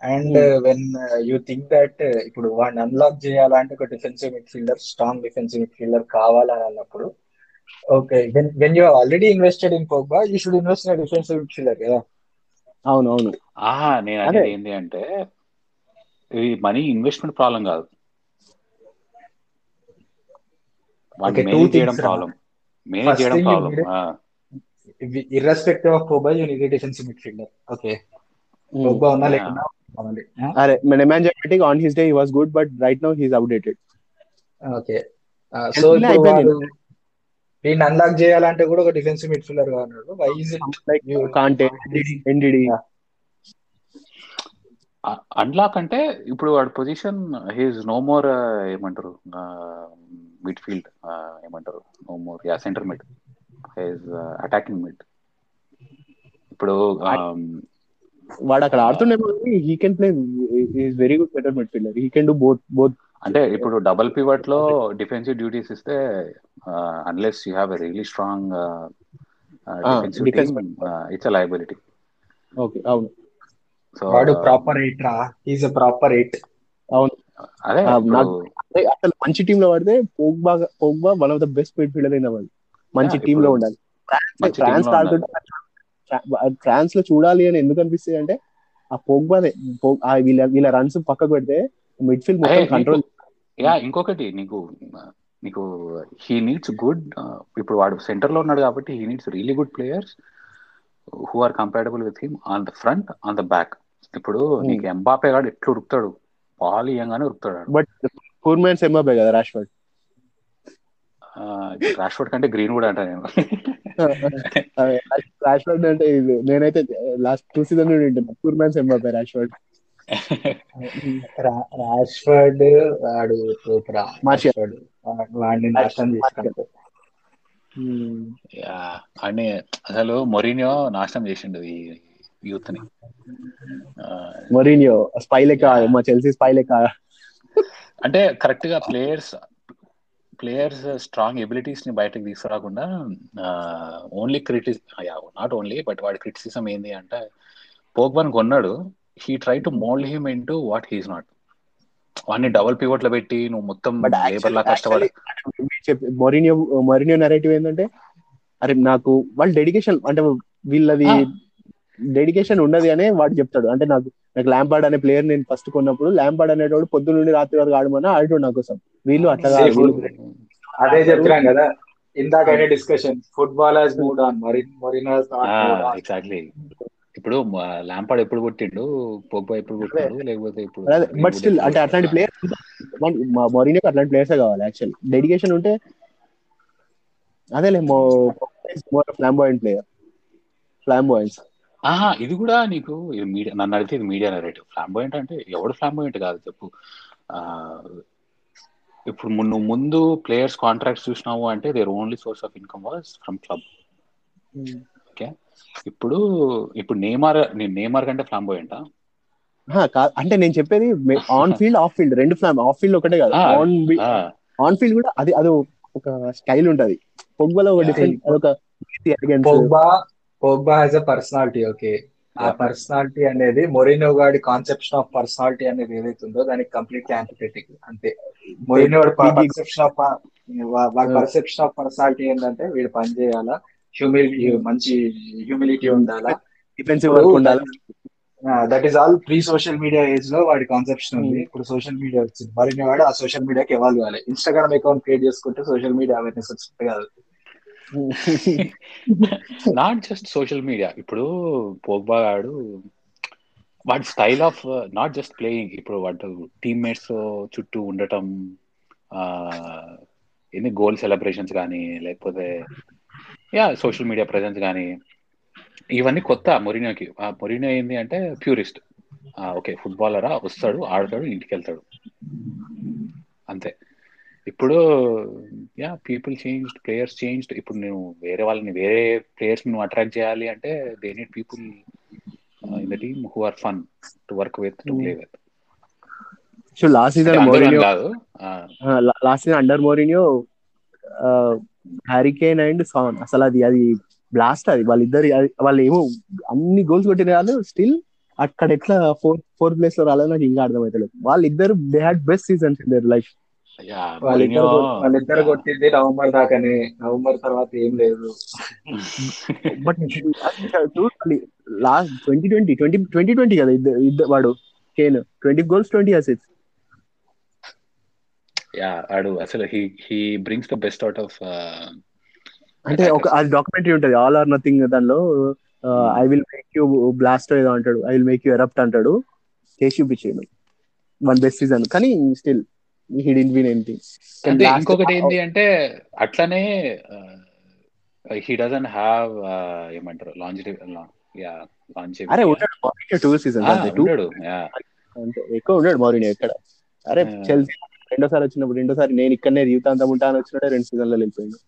and Hmm. uh, when uh, you think that uh, ఇప్పుడు వాడిని అన్లాక్ చేయాలంటే ఒక defensive midfielder strong defensive midfielder కావాలని అన్నప్పుడు okay when when you already invested in Pogba you should invest in defensive midfielder కదా అవును అవును ఆహా నేను అదే. అనేది ఏంటి అంటే ఇది మనీ ఇన్వెస్ట్మెంట్ ప్రాబ్లం కాదు. మేనేజ్ చేయడం problem. Manage problem irrespective of Pogba you need defensive midfielder okay. ఉన్నా. లేకున్నా on his day he was good but right now he's outdated okay. So ఇప్పుడు దీన్ని అన్లాక్ చేయాలంటే కూడా ఒక డిఫెన్సివ్ మిడ్ఫీల్డర్ కావాలన్నాడు why is it like You- Kanté Ndidi. Unlock అంటే ఇప్పుడు వాడి పొజిషన్ హీస్ నో మోర్ ఏమంటారు మిడ్ ఫీల్డ్ ఏమంటారు no more yeah centre mid he's attacking mid ఇప్పుడు వాడు అక్కడ ఆడుతుండేమో he can play is very good better midfielder he can do both both అంటే ఇప్పుడు డబుల్ పివట్లో డిఫెన్సివ్ డ్యూటీస్ ఇస్తే unless you have a really strong it's a liability okay అవును. సో వాడు ప్రాపర్ ఎయిట్ రా. ఈజ్ ప్రాపర్ ఎయిట్ అవును. అదే నాకు- అదే అసలు మంచి టీమ్లో పడితే Pogba Pogba one of the best midfielder అయిన వాడు. మంచి టీమ్లో ఉండాలి. ఫ్రాన్స్ ఫ్రాన్స్లో చూడాలి అని ఎందుకు అనిపిస్తుంది అంటే ఆ పోగ్బానే పో- ఆ వీళ్ళ వీళ్ళ రన్స్ పక్కకు పెడితే మిడ్ ఫీల్డ్ మొత్తం కంట్రోల్ యా ఇంకొకటి నీకు నీకు హీ నీడ్స్ గుడ్ ఇప్పుడు వాడు సెంటర్లో ఉన్నాడు కాబట్టి he needs really good players who are compatible with him on the front on the back ఇప్పుడు నీకు ఎంబాపే గాడు ఎట్లు ఉరుకుతాడు? బాల్ ఇయ్యంగానే ఉరుకుతాడు. బట్ ఫోర్ మ్యాన్స్ ఎంబాబే కదా రాష్వర్డ్ ఆ, రాష్ఫోర్డ్ కంటే గ్రీన్ కూడా అంటా నేను. [LAUGHS] రాష్వర్డ్ అంటే నేనైతే last two season performance Rashford Rashford వాడు. రాష్ఫర్డ్ వాడిని నాశనం చేసుకుంటాడు. యా, అని అసలు మొరీనియో నాశనం చేసిండు ఈ యూత్ని మొరీనియో స్పై లెక్క. మా చెల్సీ స్పై లెక్క. అంటే కరెక్ట్గా ప్లేయర్స్ ప్లేయర్స్ స్ట్రాంగ్ ఎబిలిటీస్ని బయటకు తీసుకురాకుండా only critics not only but వాడి క్రిటిసిజం ఏంది అంటే పోగ్బన్ కొన్నాడు. He try to mould him into what he's not వాడిని డబుల్ పివట్లో పెట్టి నువ్వు మొత్తం బట్ లేబర్ లా కష్టపడ మొరీనియో మొరీనియో నెరేటివ్ ఏంటంటే అరే నాకు వాళ్ళ డెడికేషన్ అంటే వీళ్ళది. డెడికేషన్ ఉండదు అనే వాడు చెప్తాడు. అంటే నాకు నాకు ల్యాంపార్డ్ అనే ప్లేయర్ నేను ఫస్ట్ కొన్నప్పుడు ల్యాంపార్డ్ అనేటోడు పొద్దు నుండి రాత్రి వరకు ఆడమని ఆడటోడు నా కోసం. వీళ్ళు అట్లా అదే చెప్తున్నాం కదా ఇందాకనే discussion football has moved on మరి మొరినో ఎగ్జాక్ట్లీ ఇప్పుడు ల్యాంపాడ్ ఎప్పుడు కొట్టిండు? పోగ్బా ఎప్పుడు కొట్టాడు? లేకపోతే ఇప్పుడు బట్ స్టిల్ అంటే అట్లాంటి? ప్లేయర్ మొరీనియోకి అట్లాంటి ప్లేయర్స్ కావాలి యాక్చువల్ డెడికేషన్ ఉంటే అదేలే మోర్ ఫ్లాంబాయింట్ ప్లేయర్ ఫ్లాంబాయింట్స్ ఆహా ఇది కూడా నీకు మీడియా నన్ను అడిగితే ఇది మీడియా నెరేటివ్ ఫ్లాంబోయింట్ అంటే ఎవడు ఫ్లాంబోయింట్ కాదు చెప్పు. ఇప్పుడు నువ్వు ముందు ప్లేయర్స్ కాంట్రాక్ట్స్ చూసినావు అంటే their only source of income was from club okay ఇప్పుడు ఇప్పుడు నేమార్ నేమార్ కంటే ఫ్లాంబోయింటా అంటే నేను చెప్పేది ఆన్ ఫీల్డ్ ఆఫ్ ఫీల్డ్ రెండు ఫ్లామ్ ఆఫ్ ఫీల్డ్ ఒకటే కాదు. ఆన్ ఆన్ ఫీల్డ్ కూడా అది అది ఒక స్టైల్ ఉంటది పొగ్బలో ఒక. డిఫరెంట్ అదొక. Pogba Pogba has a personality okay ఆ. పర్సనాలిటీ అనేది మొరినో గాడి కాన్సెప్షన్ ఆఫ్ పర్సనాలిటీ అనేది ఏదైతే ఉందో దానికి కంప్లీట్ యాంటిథెటిక్ అంతే మొరినో. పర్సెప్షన్ ఆఫ్ వాడి Yeah. పర్సెప్షన్ ఆఫ్ పర్సనాలిటీ ఏంటంటే వీడు పని చేయాలా హ్యూమిలిటీ మంచి హ్యూమిలిటీ ఉండాలా? డిఫెన్సివ్ వర్క్ ఉండాలి? That is all pre social media ఏజ్లో వాడి కాన్సెప్షన్ ఉంది. Hmm. ఇప్పుడు సోషల్ మీడియా వచ్చింది. మరిన్ని వాడు ఆ సోషల్ మీడియాకి ఎవాల్వ్ కావాలి ఇన్స్టాగ్రామ్ అకౌంట్ క్రియేట్ చేసుకుంటే సోషల్ మీడియా అవేర్నెస్ వచ్చినట్టు కాదు. నాట్ జస్ట్ సోషల్ మీడియా ఇప్పుడు పోగ్బా గాడు వాడి style of not just playing ఇప్పుడు వాడు టీమ్మేట్స్ చుట్టూ ఉండటం ఎన్ని గోల్ సెలబ్రేషన్స్ కానీ లేకపోతే యా సోషల్ మీడియా ప్రెజెన్స్ కానీ ఇవన్నీ కొత్త మొరినోకి. ఆ మొరినో ఏంది అంటే ప్యూరిస్ట్ ఓకే ఫుట్బాలరా వస్తాడు ఆడతాడు ఇంటికి వెళ్తాడు అంతే. ఇప్పుడు yeah people change players change ఇప్పుడు నేను వేరే వాళ్ళని వేరే ప్లేయర్స్ నువ్వు అట్రాక్ట్ చేయాలి అంటే they need people in the team who are fun to work with to play with so last season last season under Mourinho Harry Kane and Son అసలు అది అది బ్లాస్ట్ అది. వాళ్ళిద్దరు వాళ్ళు ఏమో అన్ని గోల్స్ కొట్టిన వాళ్ళు స్టిల్ అక్కడ ఎట్లా ఫోర్త్ ఫోర్త్ ప్లేస్లో రాలేదు నాకు ఇంకా అర్థమవుతలేదు వాళ్ళిద్దరు they had best seasons in their life వాళ్ళిద్దరు కొట్టింది నవంబర్ దాకానే. నవంబర్ తర్వాత ఏం లేదు. But last twenty twenty twenty twenty twenty కదా ఇద్దరు వాడు Kane twenty goals twenty assists yeah ఆడు అసలు he he brings the best out of అంటే ఒక అది డాక్యుమెంటరీ ఉంటది ఆల్ ఆర్ నథింగ్ దానిలో I will make you blast ఏదో అంటాడు I will make you erupt అంటాడు చేసి చూపించాడు వన్ బెస్ట్ సీజన్ కానీ still he didn't win anything. అంటే ఇంకొకటి ఏంటి అంటే అట్లనే హీ డజన్ హ్యావ్ ఏమంటారు లాంజ్ యా లాంజ్ అరే ఉన్నాడు టూ సీజన్ టూ. ఉన్నాడు యా. ఎక్కువ ఉన్నాడు మౌరిని ఎక్కడ? అరే. చెల్సీ రెండోసారి వచ్చినప్పుడు రెండోసారి నేను ఇక్కడనే జీవితాంతం ఉంటాను వచ్చినట్టే రెండు సీజన్లో వెళ్ళిపోయాడు.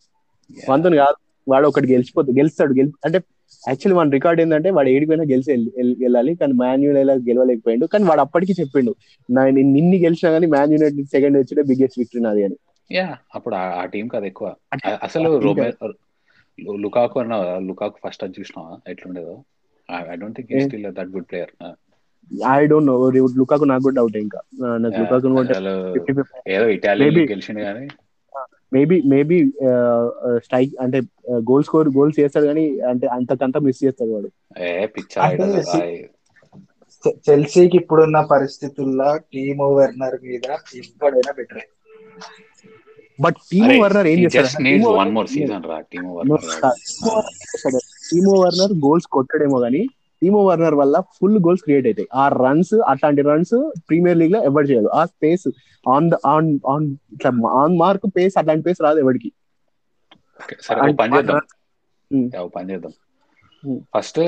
వంతుని కాదు వాడు ఒకటి గెలిచిపోతే గెలుస్తాడు గెలి అంటే యాక్చువల్లీ మన రికార్డ్ ఏంటంటే వాడు ఏడిపోయినా గెలిచి వెళ్ళి- వెళ్ళి- వెళ్ళాలి. కానీ మ్యాన్ యునైటెడ్ గెలవలేకపోయాడు. కానీ వాడు అప్పటికి చెప్పిండు నేను నిన్ని గెలిచినా కానీ మ్యాన్ యునైటెడ్ సెకండ్ వచ్చిన బిగ్గెస్ట్ విక్టరీ నాది అని. యా అప్పుడు ఆ- టీం కదా ఎక్కువ. అసలు లుకాకు అన్న లుకాకు ఫస్ట్ అది చూసినావా? ఎట్లుండేదో? I don't think? Still that good player I don't know Lukaku నాకు కూడా డౌట్ ఇంకా. నాకు లుకాకు మేబీ మేబీ స్ట్రైక్ అంటే గోల్ స్కోర్ గోల్స్ చేస్తాడు కానీ అంటే అంతకంతా మిస్ చేస్తాడు వాడు. చెల్సీకి ఇప్పుడున్న పరిస్థితుల్లో టీమ్ వెర్నర్ మీద ఎవ్వడైనా బెటర్ బట్ టీమ్ వర్నర్ ఏం చేస్తాడు? టీమో వర్నర్ గోల్స్ కొట్టడేమో కానీ టీమో వర్నర్ వల్ల ఫుల్ గోల్స్ క్రియేట్ అవుతాయి ఆ రన్స్ అట్లాంటి రన్స్ ప్రీమియర్ లీగ్లో ఎవరు చేయదు ఆ space on the on on ఇట్లా ఆన్ మార్క్ పేస్ అట్లాంటి పేస్ రాదు ఎవరికి. పని చేద్దాం. ఫస్ట్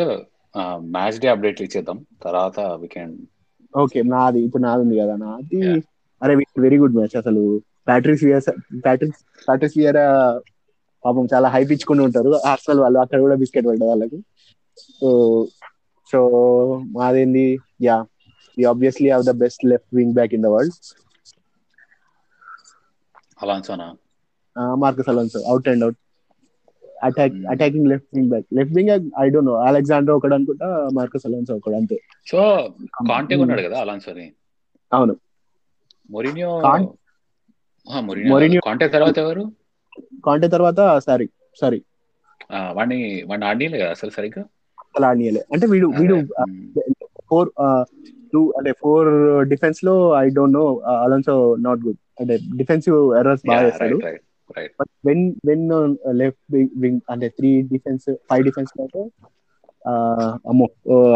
మ్యాచ్ డే అప్డేట్లు ఇచ్చేద్దాం. తర్వాత వీకెండ్ ఓకే నాది ఇప్పుడు నాది ఉంది కదా నాది. అరే వెరీ గుడ్ మ్యాచ్ అసలు. Patrick Vieira Patrick Patrick Vieira పాపం చాలా హైప్ ఇచ్చుకుని ఉంటారు. అసలు వాళ్ళు అక్కడ కూడా బిస్కెట్ పడ్డ వాళ్ళకి. So so మాదేంది yeah we obviously have the best left wing back in the world అలాన్సోనా Marcus Alonso out and out attack Hmm. Attacking left wing back left wing I don't know Alexander ఒకడు అనుకుంటా మార్కస్ అలోన్సో ఒకడు అంతే. సో కాంటే ఉన్నాడు కదా అలాన్సోని అవును. మొరినియో మొరినియో కాంటే తర్వాత ఎవరు? కాంటే తర్వాత సారీ సారీ వాడిని వాడిని ఆడియలే కదా అసలు సరిగ్గా? ఆడియలే అంటే వీడు వీడు ఫోర్ టూ అంటే ఫోర్ డిఫెన్స్లో I don't know Alonso not good. అంటే డిఫెన్సివ్ ఎర్రర్స్ బాగా చేస్తాడు. వెన్ వెన్ లెఫ్ట్ వింగ్ అంటే త్రీ డిఫెన్స్ ఫైవ్ డిఫెన్స్ అయితే అమ్మో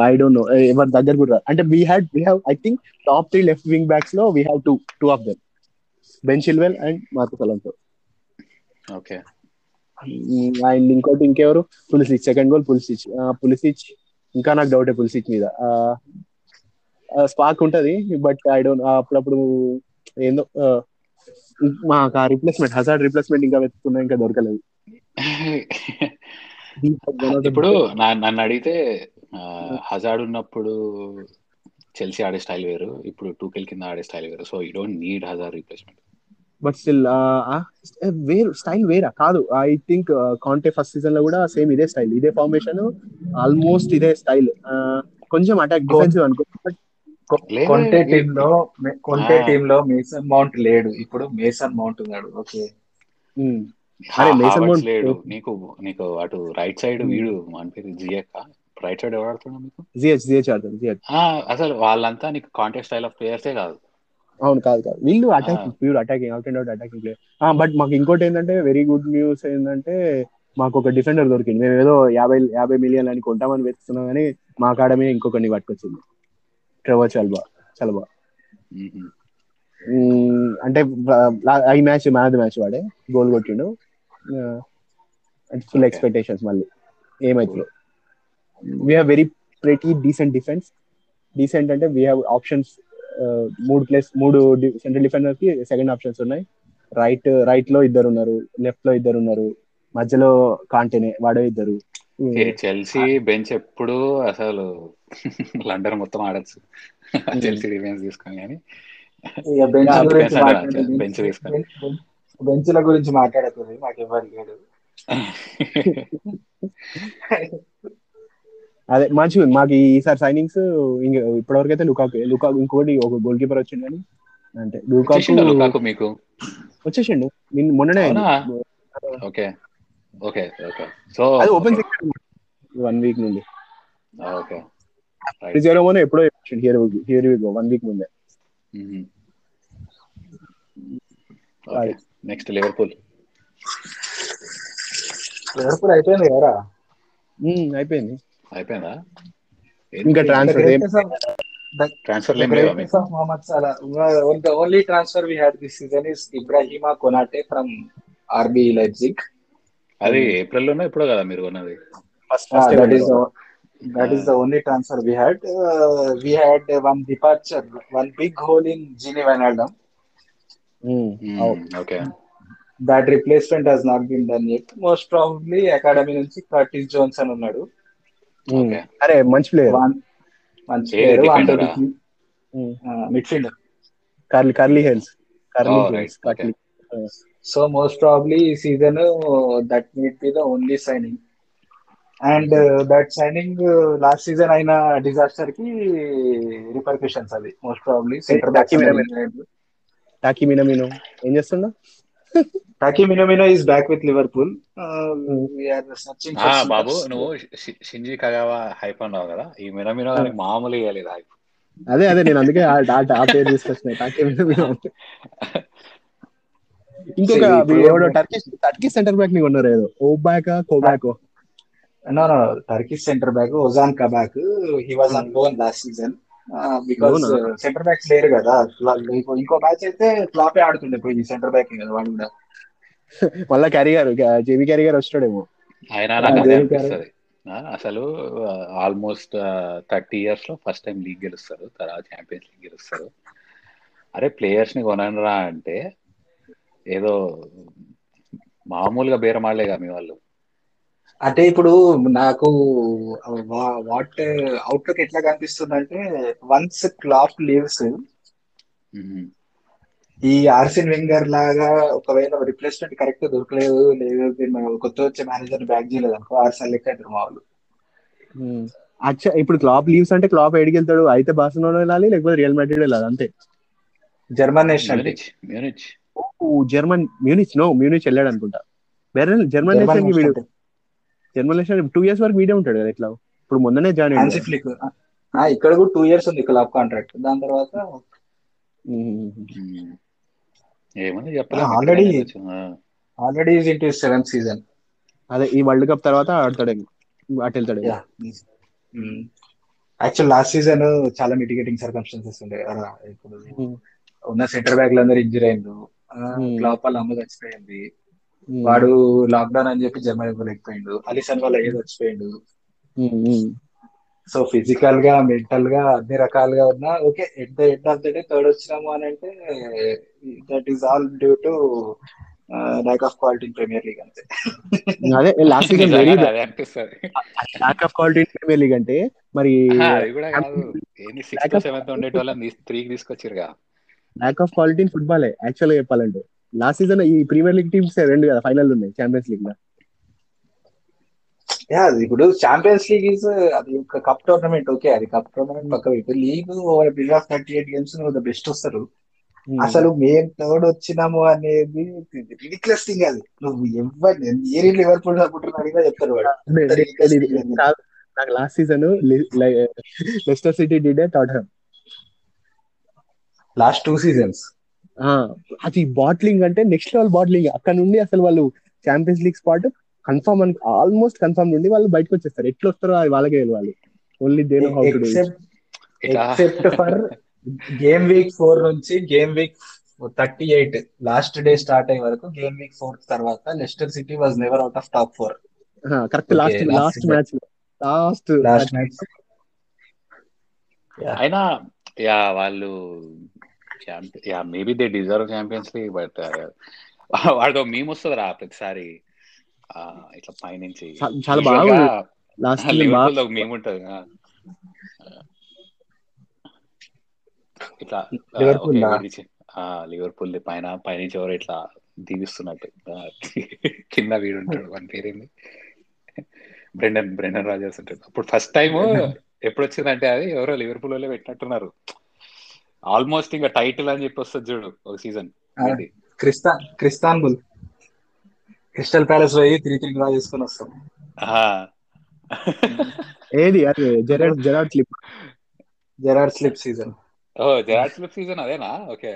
ఐ డోంట్ నో ఎవరి దగ్గర కూడా. అంటే we had we have I think top three left wing బ్యాక్స్లో we have two two of them Ben Chilwell and Marcus Alonso okay and ఇంకోటి ఇంకెవరు? Pulisic. Second goal Pulisic. Pulisic. ఇంకా నాకు డౌటే పులిసిచ్ మీద. స్పాక్ ఉంటది బట్ ఐ డోంట్ అప్పుడప్పుడు ఏందో మాకు ఆ రిప్లేస్మెంట్ హజార్డ్ రిప్లేస్మెంట్ ఇంకా వెతుకున్నా ఇంకా దొరకలేదు. [LAUGHS] ఇప్పుడు నా- నన్ను అడిగితే హజార్డ్ ఉన్నప్పుడు చెల్సీ ఆడే స్టైల్ వేరు ఇప్పుడు టూకెల్ కింద ఆడే స్టైల్ వేరు. So you don't need Hazard replacement but still వేరు స్టైల్ వేరా? కాదు ఐ థింక్ కాంటే ఫస్ట్ సీజన్లో కూడా సేమ్ ఇదే స్టైల్ ఇదే ఫార్మేషన్ ఆల్మోస్ట్ ఇదే స్టైల్ కొంచెం అటాక్ డిఫెన్సివ్ అనుకో. కొంటే టీమ్లో కొంటే. టీమ్లో మేసన్ మౌంట్ లేడు. ఇప్పుడు మేసన్ మౌంట్ ఉన్నాడు. ఓకే అరే, Mason Mount- లేడు. నీకు నీకు అటు రైట్ సైడ్ వీడు మన పేరు జియక్క రైట్ సైడ్ ఎవరు ఆడుతున్నాడు మీకు జిహెచ్ జిహెచ్ ఆడతారు జిహెచ్ ఆ, అసలు వాళ్ళంతా నీకు కాంటాక్ట్ స్టైల్ ఆఫ్ ప్లేయర్సే కాదు. అవును కాదు కాదు. వీళ్ళు attacking. Pure attacking out and out attacking player but మాకు ఇంకోటి ఏంటంటే వెరీ గుడ్ న్యూస్ ఏంటంటే మాకు ఒక డిఫెండర్ దొరికింది. మేము ఏదో యాభై యాభై మిలియన్ అని కొంటామని వెతుకున్నాం కానీ మా అకాడమీ ఇంకొకరిని పట్టుకొచ్చింది. ట్రెవర్ చల్బా చల్బా అంటే ఈ మ్యాచ్ మ్యాచ్ మ్యాచ్ వాడే. గోల్ కొట్టిండు. ఫుల్. ఎక్స్పెక్టేషన్స్ మళ్ళీ. ఏమైతుందో. We have very pretty decent defence decent అంటే వీ హ్యావ్ ఆప్షన్స్ మూడు ప్లేస్ మూడు సెంట్రల్ డిఫెండర్కి సెకండ్ ఆప్షన్స్ ఉన్నాయి. రైట్ రైట్లో ఇద్దరు ఉన్నారు లెఫ్ట్లో ఇద్దరు ఉన్నారు మధ్యలో కాంటేనే వాడే ఇద్దరు. చెల్సీ బెంచ్ ఎప్పుడు అసలు లండన్ మొత్తం ఆడచ్చు. చెల్సీ డిఫెన్స్ తీసుకొని కానీ. బెంచ్ తీసుకొని. బెంచ్ల గురించి మాట్లాడకూడదు మాకు ఎవరు లేడు [LAUGHS] అదే మంచిగా ఉంది మాకు ఈసారి సైనింగ్స్ ఇంకా ఇప్పటివరకు అయితే లుకాకు లుకాకు ఇంకోటి ఒక గోల్ కీపర్ వచ్చింది కానీ అంటే లుకాకు మీకు? వచ్చేసిండు. నిన్న- మొన్ననే ఓకే. Okay okay. సో అది ఓపెన్ వన్ వీక్ నుండి ఓకే. జీరో మొన్న ఎప్పుడో హియర్ హియర్ వన్ వీక్ ముందే. నెక్స్ట్ లివర్పూల్ లివర్పూల్ అయిపోయింది కదా ఉమ్, అయిపోయింది. అయిపోయిందా? ఇంకా transfer we had season is Ibrahima Konate from RB Leipzig అది ఏప్రిల్లోనే ఇప్పుడు కదా మీరు కొన్నది. First that the only transfer we had we had one departure one big hole in Gini okay that replacement has not been done at most probably academy నుంచి కర్టిస్ జోన్స్ అని ఉన్నాడు. అరే మంచి ప్లేయర్ మంచి ఆ? మిడ్ఫీల్డర్ కార్లీ కార్లీ హెల్స్ కార్లీ. హెల్స్ సో మోస్ట్ ప్రాబ్లీ ఈ season that might be the only signing and that signing last season అయిన డిజాస్టర్కి రిపర్కషన్స్ అది most probably centre back. Takumi Minamino ఏం చేస్తుండ? Takumi Minamino is back with Liverpool బాబు నువ్వు షింజీ కగావా హైప్ అన్నావు కదా. ఈ మినమినో దానికి మామూలు ఇవ్వలేదు హైప్ అదే అదే నేను అందుకే ఆ- పేరు తీసుకొచ్చిన. Takumi Minamino. ఇంకొక ఎవడో టర్కిష్ టర్కిష్ సెంటర్ బ్యాక్ని కొన్నారు ఏదో. ఓ బ్యాక్ కోబాకో no no Turkish centre back Ozan Kabak he was on loan last season because? Centre backs లేరు కదా. ఇంకో- మ్యాచ్ అయితే ఫ్లాపే ఆడుతుండే పోయి సెంటర్ బ్యాక్ కదా వాడు కూడా. మళ్ళా క్యారీ గారు జేబీ క్యారీ గారు వస్తాడేమో. అయినా నాకు అదే అదే అనిపిస్తుంది. ఆ, అసలు ఆల్మోస్ట్ థర్టీ ఇయర్స్లో ఫస్ట్ టైం లీగ్ గెలుస్తారు తర్వాత ఛాంపియన్స్ లీగ్ గెలుస్తారు. అరే ప్లేయర్స్ని కొనరా అంటే ఏదో మామూలుగా బేరమాడలేగా మీ వాళ్ళు. అంటే ఇప్పుడు నాకు వాట్ అవుట్లుక్ ఎట్లా కనిపిస్తుంది అంటే వన్స్ క్లాప్ లీవ్స్. ఈ ఆర్సిన్ వెంగర్ లాగా ఒకవేళ రిప్లేస్మెంట్ కరెక్ట్ దొరకలేదు లేదు కొత్త వచ్చే మేనేజర్ బ్యాక్ చేయలేదు అనుకో ఆర్సన్ లెక్క అవుతారు మా వాళ్ళు. అచ్చా ఇప్పుడు క్లాప్ లీవ్స్ అంటే క్లాప్ ఎడికి వెళ్తాడు? అయితే బార్సిలోనా వెళ్ళాలి లేకపోతే రియల్ మాడ్రిడ్ వెళ్ళాలి? అంతే. German national Munich German Munich no Munich వెళ్ళాడు అనుకుంటా. వేరే జర్మన్ నేషన్కి వీడు. జర్మన్ నేషన్ టూ ఇయర్స్ వరకు వీడే ఉంటాడు కదా ఇట్లా ఇప్పుడు మొన్ననే జాయిన్ అయ్యాడు. ఇక్కడ కూడా టూ ఇయర్స్ ఉంది క్లాప్ కాంట్రాక్ట్ దాని తర్వాత. ఏమని చెప్పలేదు Ah, already- ఆ. Already is into seventh season అదే ఈ వరల్డ్ కప్ తర్వాత ఆడతాడేమో అటు వెళ్తాడు. యా యాక్చువల్ లాస్ట్ సీజన్ చాలా మిటిగేటింగ్ సర్కమ్స్టాన్సెస్ ఉండే ఇప్పుడు Hmm. ఉన్న సెంటర్ బ్యాక్ అందరూ ఇంజరీ అయిండు Hmm. క్లాప్ వాళ్ళ అమ్మ చచ్చిపోయింది. వాడు లాక్డౌన్ అని చెప్పి జర్మనీ పోలేకపోయిండు. అలిసన్ వాళ్ళ ఏదో చచ్చిపోయిండు. సో ఫిజికల్గా మెంటల్గా అన్ని రకాలుగా ఉన్నా okay at the end of the day third వచ్చినాము అని అంటే that is all due to lack of quality in Premier League అంతే. అదే లాస్ట్ సీజన్ వెరీ అనిపిస్తుంది. Lack of quality Premier League అంటే మరి అది కూడా కాదు. ఏంది సిక్స్త్ సెవెంత్ ఉండేటోళ్ళని త్రీకి తీసుకొచ్చిరుగా lack of quality in football యాక్చువల్గా చెప్పాలంటే. లాస్ట్ సీజన్ ఈ ప్రీమియర్ లీగ్ టీమ్స్ రెండు కదా ఫైనల్ ఉన్నాయి ఛాంపియన్స్ లీగ్లో. ఇప్పుడు ఛాంపియన్స్ లీగ్ ఇస్ అది ఒక కప్ టోర్నమెంట్ ఓకే అది కప్ టోర్నమెంట్ పక్క ఇప్పుడు league over period of thirty eight games the best వస్తారు. అసలు మేం థర్డ్ వచ్చినాము అనేది రిడిక్లస్ థింగ్ అది. నువ్వు ఎవరు ఏ లివర్పూల్ సపోర్టర్ అడిగినా చెప్తారు వాడు. నాకు లాస్ట్ సీజన్ లెస్టర్ సిటీ డిడే టాటన్ లాస్ట్ టూ సీజన్స్ అది బాట్లింగ్ అంటే నెక్స్ట్ లెవెల్ బాట్లింగ్ అక్కడ నుండి అసలు వాళ్ళు ఛాంపియన్స్ లీగ్ స్పాట్ కన్ఫర్మ్ అని ఆల్మోస్ట్ కన్ఫర్మ్ నుండి వాళ్ళు బయటకు వచ్చేస్తారు. ఎట్లా వస్తారో అది వాళ్ళకే తెలియాలి only they know how to do except for game week four నుంచి game week thirty eight last day start అయ్యే వరకు గేమ్ వీక్ ఫోర్ తర్వాత Leicester City was never out of top four. Correct last last last. Match. Last last match. అయినా యా వాళ్ళు yeah maybe they deserve Champions League but వాడితో మేము వస్తుందిరా ప్రతిసారి. ఇట్లా పైనుంచి చాలా బాగా లాస్ట్ [LAUGHS] లివర్పూల్ ఒక మేము ఉంటుంది ఇట్లా? లివర్పూల్ పైన పైనుంచి ఎవరు ఇట్లా దీవిస్తున్నట్టు [LAUGHS] కింద వీడు ఉంటాడు వాని పేరేంది? బ్రెండన్ బ్రెండన్ రాజర్స్ ఉంటాడు అప్పుడు ఫస్ట్ టైం [LAUGHS] ఎప్పుడు వచ్చిందంటే అది ఎవరో లివర్పూల్ వాళ్ళే పెట్టినట్టున్నారు. ఆల్మోస్ట్ ఇంకా టైటిల్ అని చెప్పి వస్తుంది చూడు ఒక సీజన్ క్రిస్తా క్రిస్తాన్బుల్. క్రిస్టల్ ప్యాలెస్ పోయి త్రీ త్రీ డ్రా చేసుకొని వస్తాం. ఏది? అది Gerrard Gerrard clip Gerrard slip season. ఓ జెరాడ్ స్లిప్ సీజన్ అదేనా? ఓకే.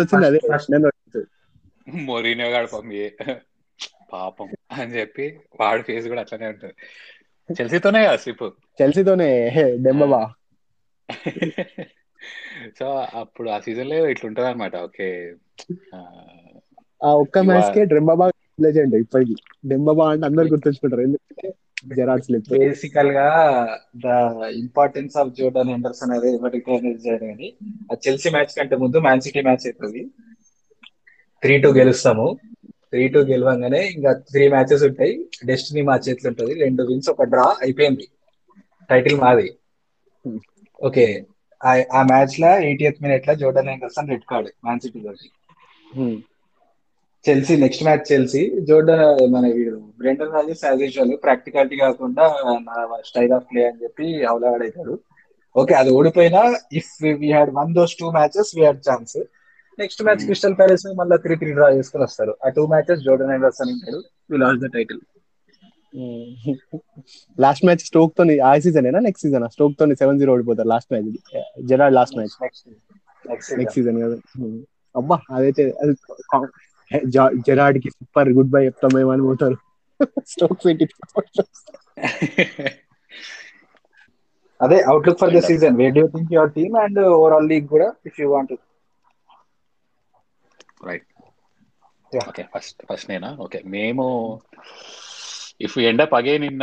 వచ్చింది అదే నేను మొరీనియో గాడు పంపి. పాపం అని చెప్పి వాడి ఫేస్ కూడా అట్లనే ఉంటుంది. చెల్సీతోనే కదా స్లిప్. చెల్సీతోనే. డెంబబా సో అప్పుడు ఆ సీజన్లో ఇట్లుంటది అనమాట ఓకే. ఆ, ఆ ఒక్క మ్యాచ్ కే డెంబబా లెజెండ్ ఇప్పటికి. డెంబబా అంటే అందరు గుర్తుంచుకుంటారు. ఎందుకంటే జెరాడ్ స్లిప్. బేసికల్గా the importance of Jordan Henderson అనేది చేయడం కానీ ఆ చెల్సీ మ్యాచ్ కంటే ముందు మ్యాన్ సిటీ మ్యాచ్ అవుతుంది త్రీ టూ గెలుస్తాము. త్రీ టూ గెలవంగానే ఇంకా త్రీ మ్యాచెస్ ఉంటాయి. డెస్టినీ మా చేతిలో ఉంటుంది. రెండు విన్స్ ఒక డ్రా అయిపోయింది. టైటిల్ మాది. ఓకే. ఆ మ్యాచ్లో ఎయిటీఎత్ మినిట్లో Jordan Henderson red card Man City Chelsea next match Chelsea Jordan మన వీడు బ్రెండన్ రాజెస్ యాజ్ యూజువల్ ప్రాక్టికాలిటీ కాకుండా నా స్టైల్ ఆఫ్ ప్లే అని చెప్పి అవలాడైతాడు ఓకే అది ఓడిపోయినా if we had one those two matches we had chance next match. Crystal Palace మళ్ళీ త్రీ త్రీ డ్రా చేసుకుని వస్తారు. ఆ టూ మ్యాచెస్ జోర్డన్ హెండర్సన్ ఉంటాడు we lost the title last match Stoke తోని ఆ సీజన్ ఏనా? నెక్స్ట్ సీజన్ స్టోక్ తోని సెవెన్ జీరో ఓడిపోతారు last match Gerrard last match next season కదా. అబ్బా అదైతే అది కా- హే, జా- జెరాడ్కి సూపర్ గుడ్ బై చెప్తామేమో అని పోతారు స్టోక్ ట్వంటీ అదే outlook for the Kind of. Season what do think your team and overall league కూడా if you want right Yeah. Okay first first నేనా ఓకే మేము if end up again in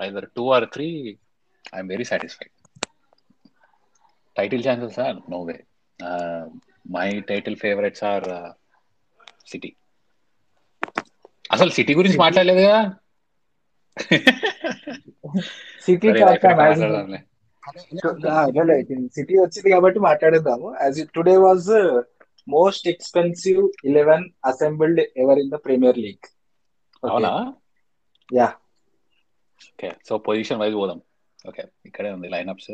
either two or three I'm very satisfied title chances are no way my title favourites are City. అసలు సిటీ గురించి మాట్లాడలేదు కదా? సిటీ. సిటీ వచ్చింది కాబట్టి మాట్లాడేద్దాము. As today was most expensive eleven assembled ever in the Premier League అవునా? Yeah okay so position wise పోదాం. ఓకే ఇక్కడే ఉంది lineups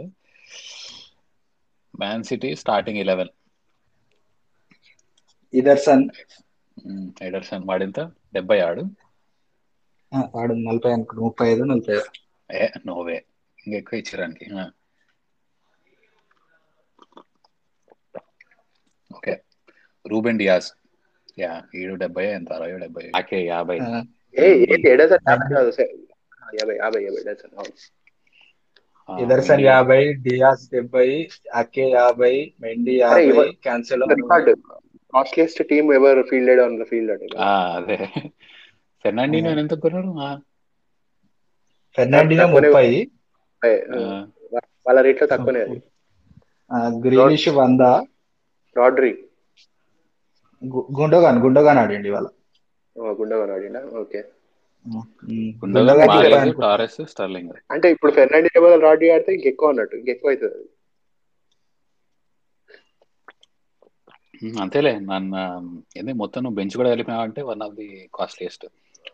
Man City starting eleven Ederson Ederson వాడింత డెబ్బై ఆడు. వాడు నలభై అనుకుంటు ముప్పై ఐదు నలభై ఐదు ఏ నోవే ఇంకా ఎక్కువ ఇచ్చారానికి ఓకే. Ruben Dias. యా ఏడు డెబ్బై ఎంత? అరవై డెబ్బై. ఆకే యాభై. ఎడసన్ యాభై డియాస్ డెబ్బై అకే యాభై మెండి యాభై Cancelo record. Costliest team ever fielded on the field అంటే ఆ, అదే. ఫెర్నాండినో ఎంత కొన్నాడు? ఆ, ఫెర్నాండినో ముప్పై. వాళ్ళ రేట్లో తక్కువనే అది. గ్రీనిష్ వంద. రాడ్రీ. గుండోగాన్ గుండోగాన్ ఆడండి ఇవాళ. గుండగా ఆడిండా? ఓకే. గుండోగన్, గుండోగాన్ అంటే ఇప్పుడు ఫెర్నాండీ బదులు రాడ్రీ ఆడితే ఇంకెక్కువ అన్నట్టు ఇంకెక్కువ అవుతుంది అది. ఉమ్, అంతేలే. నన్ను ఏంది మొత్తం నువ్వు బెంచ్ కూడా వెళ్ళిపోయావంటే వన్ ఆఫ్ ది కాస్ట్లీయెస్ట్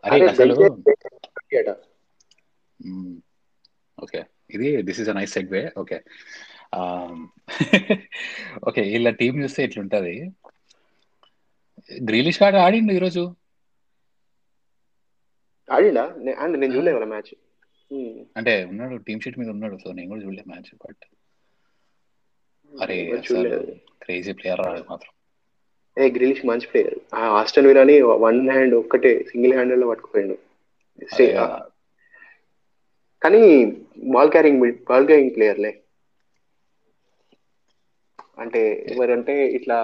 అరే అసలు అట. ఓకే. ఇది this is a nice segue okay. [LAUGHS] Okay వీళ్ళ టీం చూస్తే ఇట్లుంటది. గ్రీలిష్ కార్డ్ ఆడిండు ఈరోజు? ఆడిండా? అంటే నేను చూడలేదు మ్యాచ్ అంటే ఉన్నాడు టీమ్ షీట్ మీద ఉన్నాడు సో నేను కూడా చూడలేదు మ్యాచ్ బట్ అరే క్రేజీ ప్లేయర్ రాడు మాత్రం. ఏ గ్రిలిష్ మంచి ప్లేయర్ ఆ ఆస్టన్ విలాని వన్ హ్యాండ్ ఒక్కటే సింగిల్ హ్యాండ్లో పట్టుకుపోయాడు. కానీ బాల్ క్యారింగ్ బాల్ క్యారింగ్ ప్లేయర్లే అంటే ఎవరంటే ఇట్లా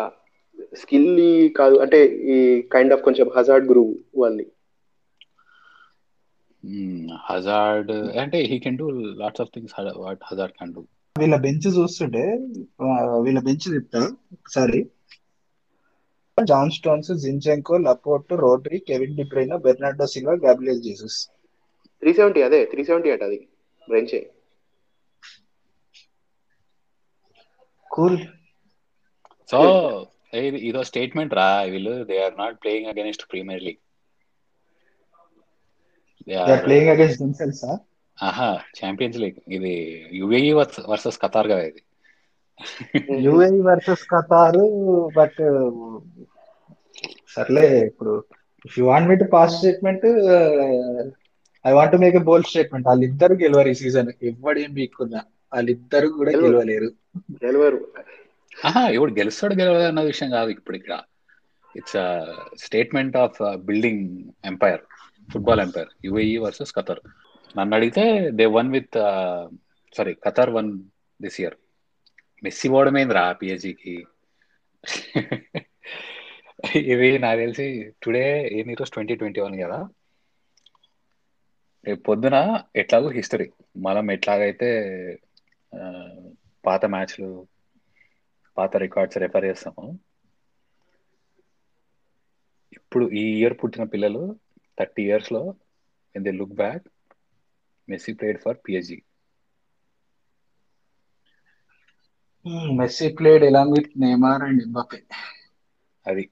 స్కిల్ కాదు అంటే ఈ కైండ్ ఆఫ్ కొంచెం హజార్డ్ గురువు వాళ్ళని. హజార్డ్ అంటే he can do lots of things what Hazard can do వీళ్ళ బెంచ్ చూస్తుంటే వీళ్ళ బెంచ్ చెప్తా ఒకసారి. John Stones Zinchenko Laporte Rodri Kevin De Bruyne Bernardo Silva Gabriel Jesus. Three seventy అదే త్రీ సెవెంటీ అట అది బ్రెంచే కూల్. సో ఇది ఇదో స్టేట్మెంట్ రా వీళ్ళు they are not playing against Premier League they are playing against themselves ఆహా ఛాంపియన్స్ లీగ్ ఇది యుఏఈ వర్సెస్ ఖతార్ కదా ఇది. యుఏ వర్సెస్ ఖతారు బట్ సర్లే ఇప్పుడు if you want me to pass statement I want to make a bold statement వాళ్ళిద్దరు గెలవరు ఈ సీజన్ ఎవడు ఏం బీక్కున్నా వాళ్ళిద్దరు కూడా గెలవరు. గెలవలేరు. గెలవరు. ఆహా ఎవడు గెలుస్తాడు గెలవదు అన్న విషయం కాదు ఇప్పుడు ఇక్కడ. It's statement of building empire football empire UAE versus Qatar. నన్ను అడిగితే they won with sorry Qatar won this year. Messi పోవడమేందిరా పిఎస్జికి ఇవి నాకు తెలిసి టుడే ఏం ఈరోజు ట్వంటీ ట్వంటీ వన్ కదా. రేపు పొద్దున ఎట్లాగో హిస్టరీ. మనం ఎట్లాగైతే పాత మ్యాచ్లు పాత రికార్డ్స్ రెఫర్ చేస్తాము ఇప్పుడు ఈ ఇయర్ పుట్టిన పిల్లలు థర్టీ ఇయర్స్లో in they look back Messi played for PSG Messi played along with Neymar and Mbappe అది.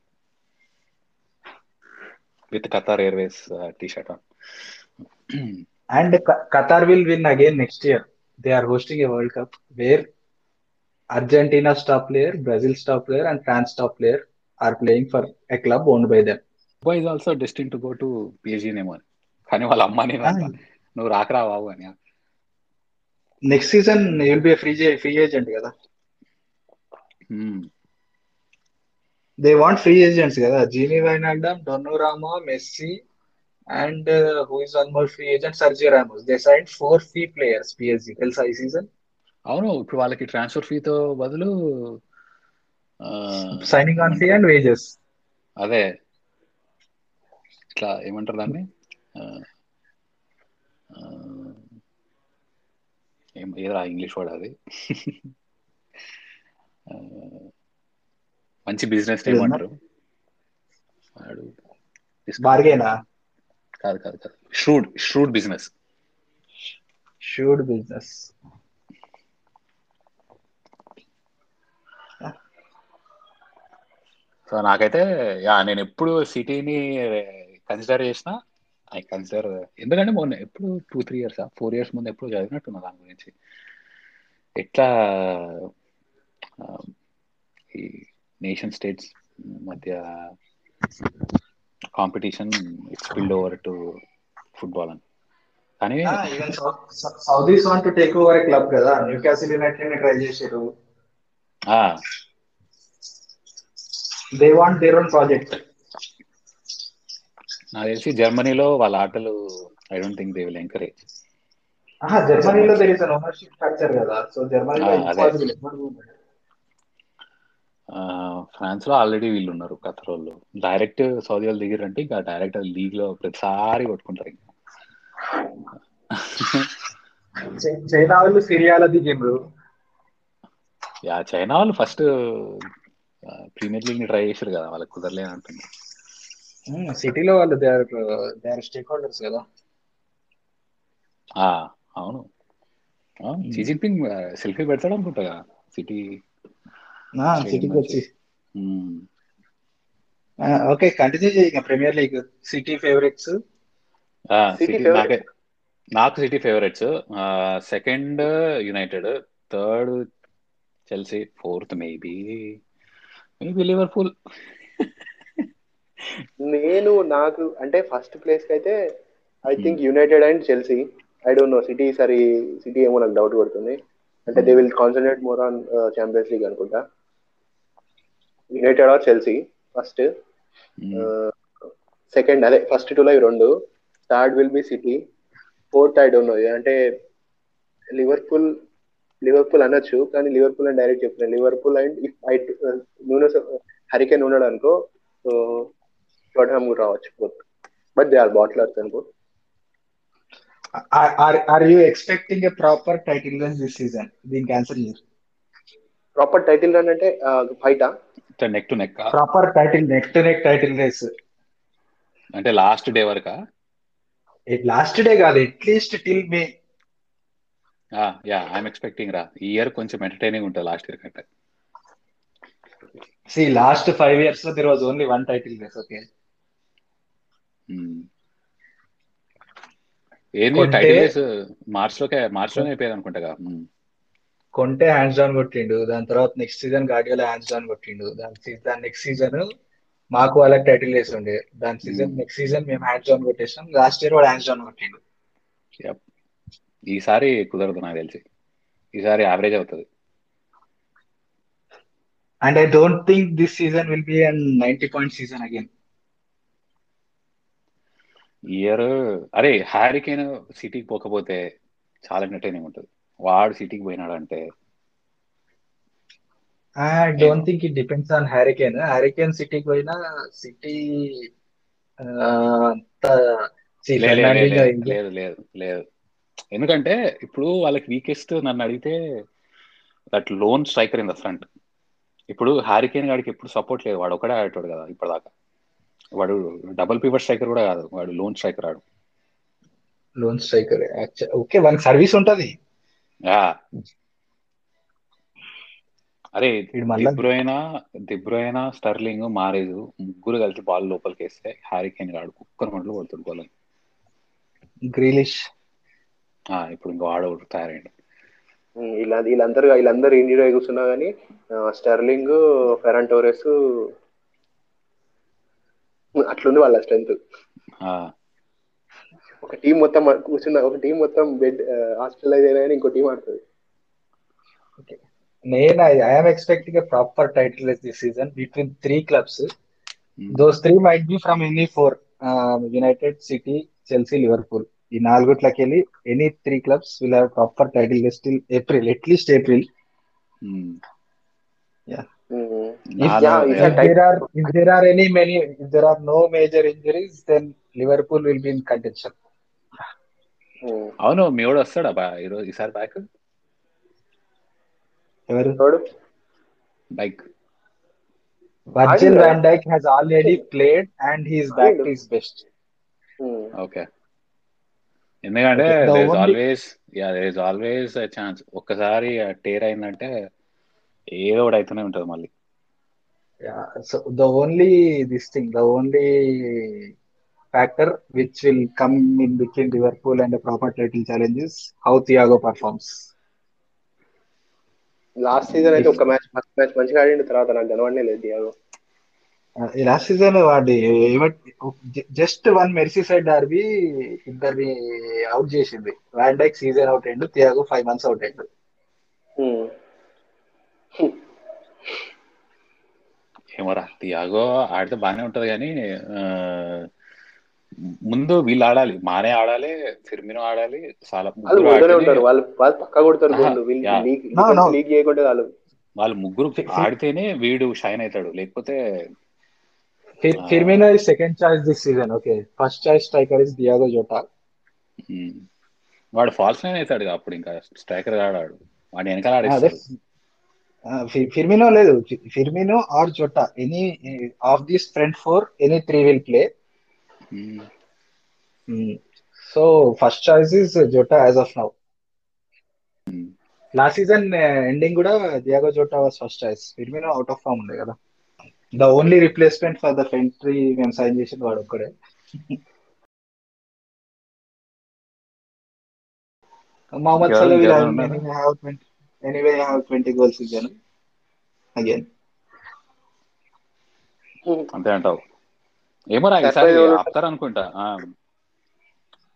With Qatar Airways T shirt and Qatar will win again next year they are hosting a world cup where Argentina star player Brazil star player and France star player are playing for a club owned by them boy is also destined to go to PSG నేమో అని కానీ వాళ్ళ అమ్మని నువ్వు రాకరా బాబు అని. Next season will be free free agent కదా. దే వాంట్ ఫ్రీ ఏజెంట్స్ కదా. Gini Wijnaldum Donnarumma Messi and who is one more free agent Sergio Ramos they sign four free players PSG తెలుసా ఈ సీజన్ అవును ఇప్పుడు వాళ్ళకి ట్రాన్స్ఫర్ ఫీతో బదులు signing on fee and wages అదే. ఇట్లా ఏమంటారు దాన్ని? ఏం ఏదో ఇంగ్లీష్ వర్డ్ అది? మంచి బిజినెస్ ఏమంటారు వాడు బార్గేనా కాదు కాదు కాదు. Shrewd shrewd business shrewd business so నాకైతే యా నేను ఎప్పుడు సిటీని కన్సిడర్ చేసిన ఐ కన్సిడర్ ఎందుకంటే మొన్న ఎప్పుడు two three years four years ముందు ఎప్పుడు చదివినట్టున్నా దాని గురించి. ఎట్లా ఈ నేషన్ స్టేట్స్ మధ్య competition it's build over to football అని. కానీ Saudis want to take over club కదా. న్యూ క్యాసిల్ యునైటెడ్ని ట్రై చేశారు. ఆ, they want their own project నాకు తెలిసి జర్మనీలో వాళ్ళ ఆటలు I don't think they will encourage జర్మనీలో ఓనర్షిప్ స్ట్రక్చర్ కదా. సో జర్మనీలో ఫ్రాన్స్లో ఆల్రెడీ వీళ్ళు ఉన్నారు ఖతర్ వాళ్ళు డైరెక్ట్ సౌదీ వాళ్ళు దిగిరంటే ఇంకా డైరెక్ట్ లీగ్లో ప్రతిసారి కొట్టుకుంటారు ఇంకా. చైనా వాళ్ళు సిరియాలో దిగిండ్రు యా చైనా వాళ్ళు ఫస్ట్ ప్రీమియర్ లీగ్ని ట్రై చేశారు కదా వాళ్ళకి కుదరలేదు అంటున్నారు సిటీలో వాళ్ళు they are they are stakeholders కదా. ఆ, అవును. షీ జిన్పింగ్ సెల్ఫీ పెడతాడు అనుకుంటా సిటీ. సిటీకి వచ్చి. ఓకే కంటిన్యూ చేయి ప్రీమియర్ లీగ్. City favourites. నాకు City favourites. Second United third Chelsea fourth maybe. Maybe Liverpool. నేను నాకు అంటే ఫస్ట్ ప్లేస్కి అయితే I think United and Chelsea I don't know City సరి సిటీ ఏమో నాకు డౌట్ పడుతుంది అంటే they will concentrate more on Champions League అనుకుంటా. United or Chelsea first second అదే ఫస్ట్ టూ లో ఇవి రెండు. Third will be City fourth I don't no అంటే లివర్పూల్ లివర్పూల్ అనొచ్చు కానీ లివర్పూల్ అని డైరెక్ట్ చెప్తున్నాను లివర్పూల్ అండ్ ఇఫ్ ఐ నూనె హరికేన్ ఉన్నాడు అనుకో సో టోటనమ్ కూడా రావచ్చు బట్ దే ఆర్ బాట్లర్స్ అనుకో are you expecting a proper title run this season దీనికి ఆన్సర్ చేయరు ప్రాపర్ టైటిల్ రన్ అంటే ఫైటా neck to neck proper title neck to neck title race అంటే లాస్ట్ డే వరకా? లాస్ట్ డే కాదు at least till May yeah I'm expecting రా. ఈ ఇయర్ కొంచెం ఎంటర్టైనింగ్ ఉంటుంది లాస్ట్ ఇయర్ కంటే. సి లాస్ట్ ఫైవ్ ఇయర్స్లో there was only one title race okay. ఏంది కొంటే- టైటిల్ రేస్ మార్చ్ లోకే మార్చ్లోనే అయిపోయేది అనుకుంటా కొంటే హ్యాండ్స్ డౌన్ కొట్టిండు దాని తర్వాత next season Guardiola hands down కొట్టిండు. దాని దాని నెక్స్ట్ సీజన్ మాకు వాళ్ళకి టైటిల్ రేస్ ఉండే. దాని సీజన్. నెక్స్ట్ సీజన్ మేము హ్యాండ్స్ డౌన్ కొట్టేసాం లాస్ట్ ఇయర్ వాడు హ్యాండ్స్ డౌన్ కొట్టిండు. ఈసారి కుదరదు నాకు తెలిసి. ఈసారి యావరేజ్ అవుతుంది. And I don't think this season will be and ninety point season again year అరే హ్యారికేన్ సిటీకి పోకపోతే చాలా ఎంటర్టైనింగ్ ఉంటుంది. వాడు సిటీకి పోయినాడు అంటే I don't think it depends on Harry Kane Harry Kane సిటీకి పోయినా సిటీ లేదు లేదు లేదు ఎందుకంటే ఇప్పుడు వాళ్ళకి వీకెస్ట్ నన్ను అడిగితే that lone striker in the front ఇప్పుడు హ్యారికేన్ గాడికి ఎప్పుడు సపోర్ట్ లేదు. వాడు ఒకడే ఆడేటోడు కదా ఇప్పటిదాకా. వాడు డబుల్ పివట్ స్ట్రైకర్ కూడా కాదు వాడు లోన్ స్ట్రైకర్ ఆడు. లోన్ స్ట్రైకర్ ఓకే వానికి సర్వీస్ ఉంటది. అరే దిబ్రోయినా దిబ్రోయినా స్టర్లింగ్ మారేజ్ ముగ్గురు కలిసి బాల్ లోపలికి వేస్తే హ్యారికేన్ గాడు కుక్కర్ మంటలు కొడుతుంది గోల్ గ్రీలిష్ ఇప్పుడు ఇంకా వాడు తయారైండు. వీళ్ళందరూ వీళ్ళందరూ ఇండియా అయి కూర్చున్నా కానీ స్టెర్లింగ్ ఫెరాన్ టోరెస్ అట్లుంది వాళ్ళ స్ట్రెంత్ ఆ, ఒక టీం మొత్తం కూర్చున్న ఒక టీం మొత్తం బెడ్ హాస్పిటలైజ్ అయినా ఇంకో టీం ఆడుతుంది. నేను I'm expecting proper title this season between three clubs those three might be from any four United City Chelsea Liverpool ఈ నాలుగుట్లకి వెళ్ళి any three clubs will have proper title list April at least April um. Um. If, నాలో- yeah, if yeah. there are if there are any many if there are no major injuries, then Liverpool will be in contention. ఉమ్. అవును మీ వాడు వస్తాడా బా ఈరోజు ఈసారి బ్యాక్ ఎవరు చూడు Virgil ఆడిండు. van Dijk has already played and he is back to his best. Um. Okay ఎందుకంటే Okay, the there is only- always yeah there is always chance ఒక్కసారి టేర్ అయిందంటే ఏదో ఒకటి అయితేనే ఉంటుంది మళ్ళీ only this thing, the only factor which will come in between Liverpool and a proper title challenge is how Thiago performs. Last season అయితే ఒక మ్యాచ్ ఫస్ట్ మ్యాచ్ మంచిగా ఆడిండు తర్వాత నాకు కనబడనే లేదు డియాగో లాస్ట్ సీజన్ వాడి just one Merseyside derby ఇద్దరిని అవుట్ చేసింది డైక్ సీజన్ అవుట్ అయ్యిండు థియాగో ఫైవ్ మంత్స్ అవుట్ అయ్యిండు. ఏమోరా టియాగో ఆడితే బాగానే ఉంటది కానీ ముందు వీళ్ళు ఆడాలి. మానే ఆడాలి ఫిర్మినో ఆడాలి చాలా వాళ్ళు వాళ్ళు పక్కా కొడతారు వీళ్ళు ముగ్గురు ఆడితేనే వీడు షైన్ అవుతాడు. లేకపోతే is second choice this season. Okay, first choice striker is Diego Jota. ఉమ్, వాడు ఫాల్స్ లైన్ అవుతాడు అప్పుడు ఇంకా. స్ట్రైకర్ ఆడాడు వాడిని వెనకాల ఆడేస్తాడు. ఫిర్మినో లేదు. Firmino or Jota any of these front four any three will play so first choice is Jota as of now. Last season ending కూడా Diogo Jota was first choice Firmino out of form ఉండే కదా. The only replacement for the ఫెంట్రీ మేము సైన్ చేసిన వాడు ఒక్కడే. Mohammed Salaar anyway have 20 anyway have 20 goals season again. అంతే అంటావు. ఏమోరా ఈసారి Surprise ఎవరు? ఆపుతారు అనుకుంటా. ఆ,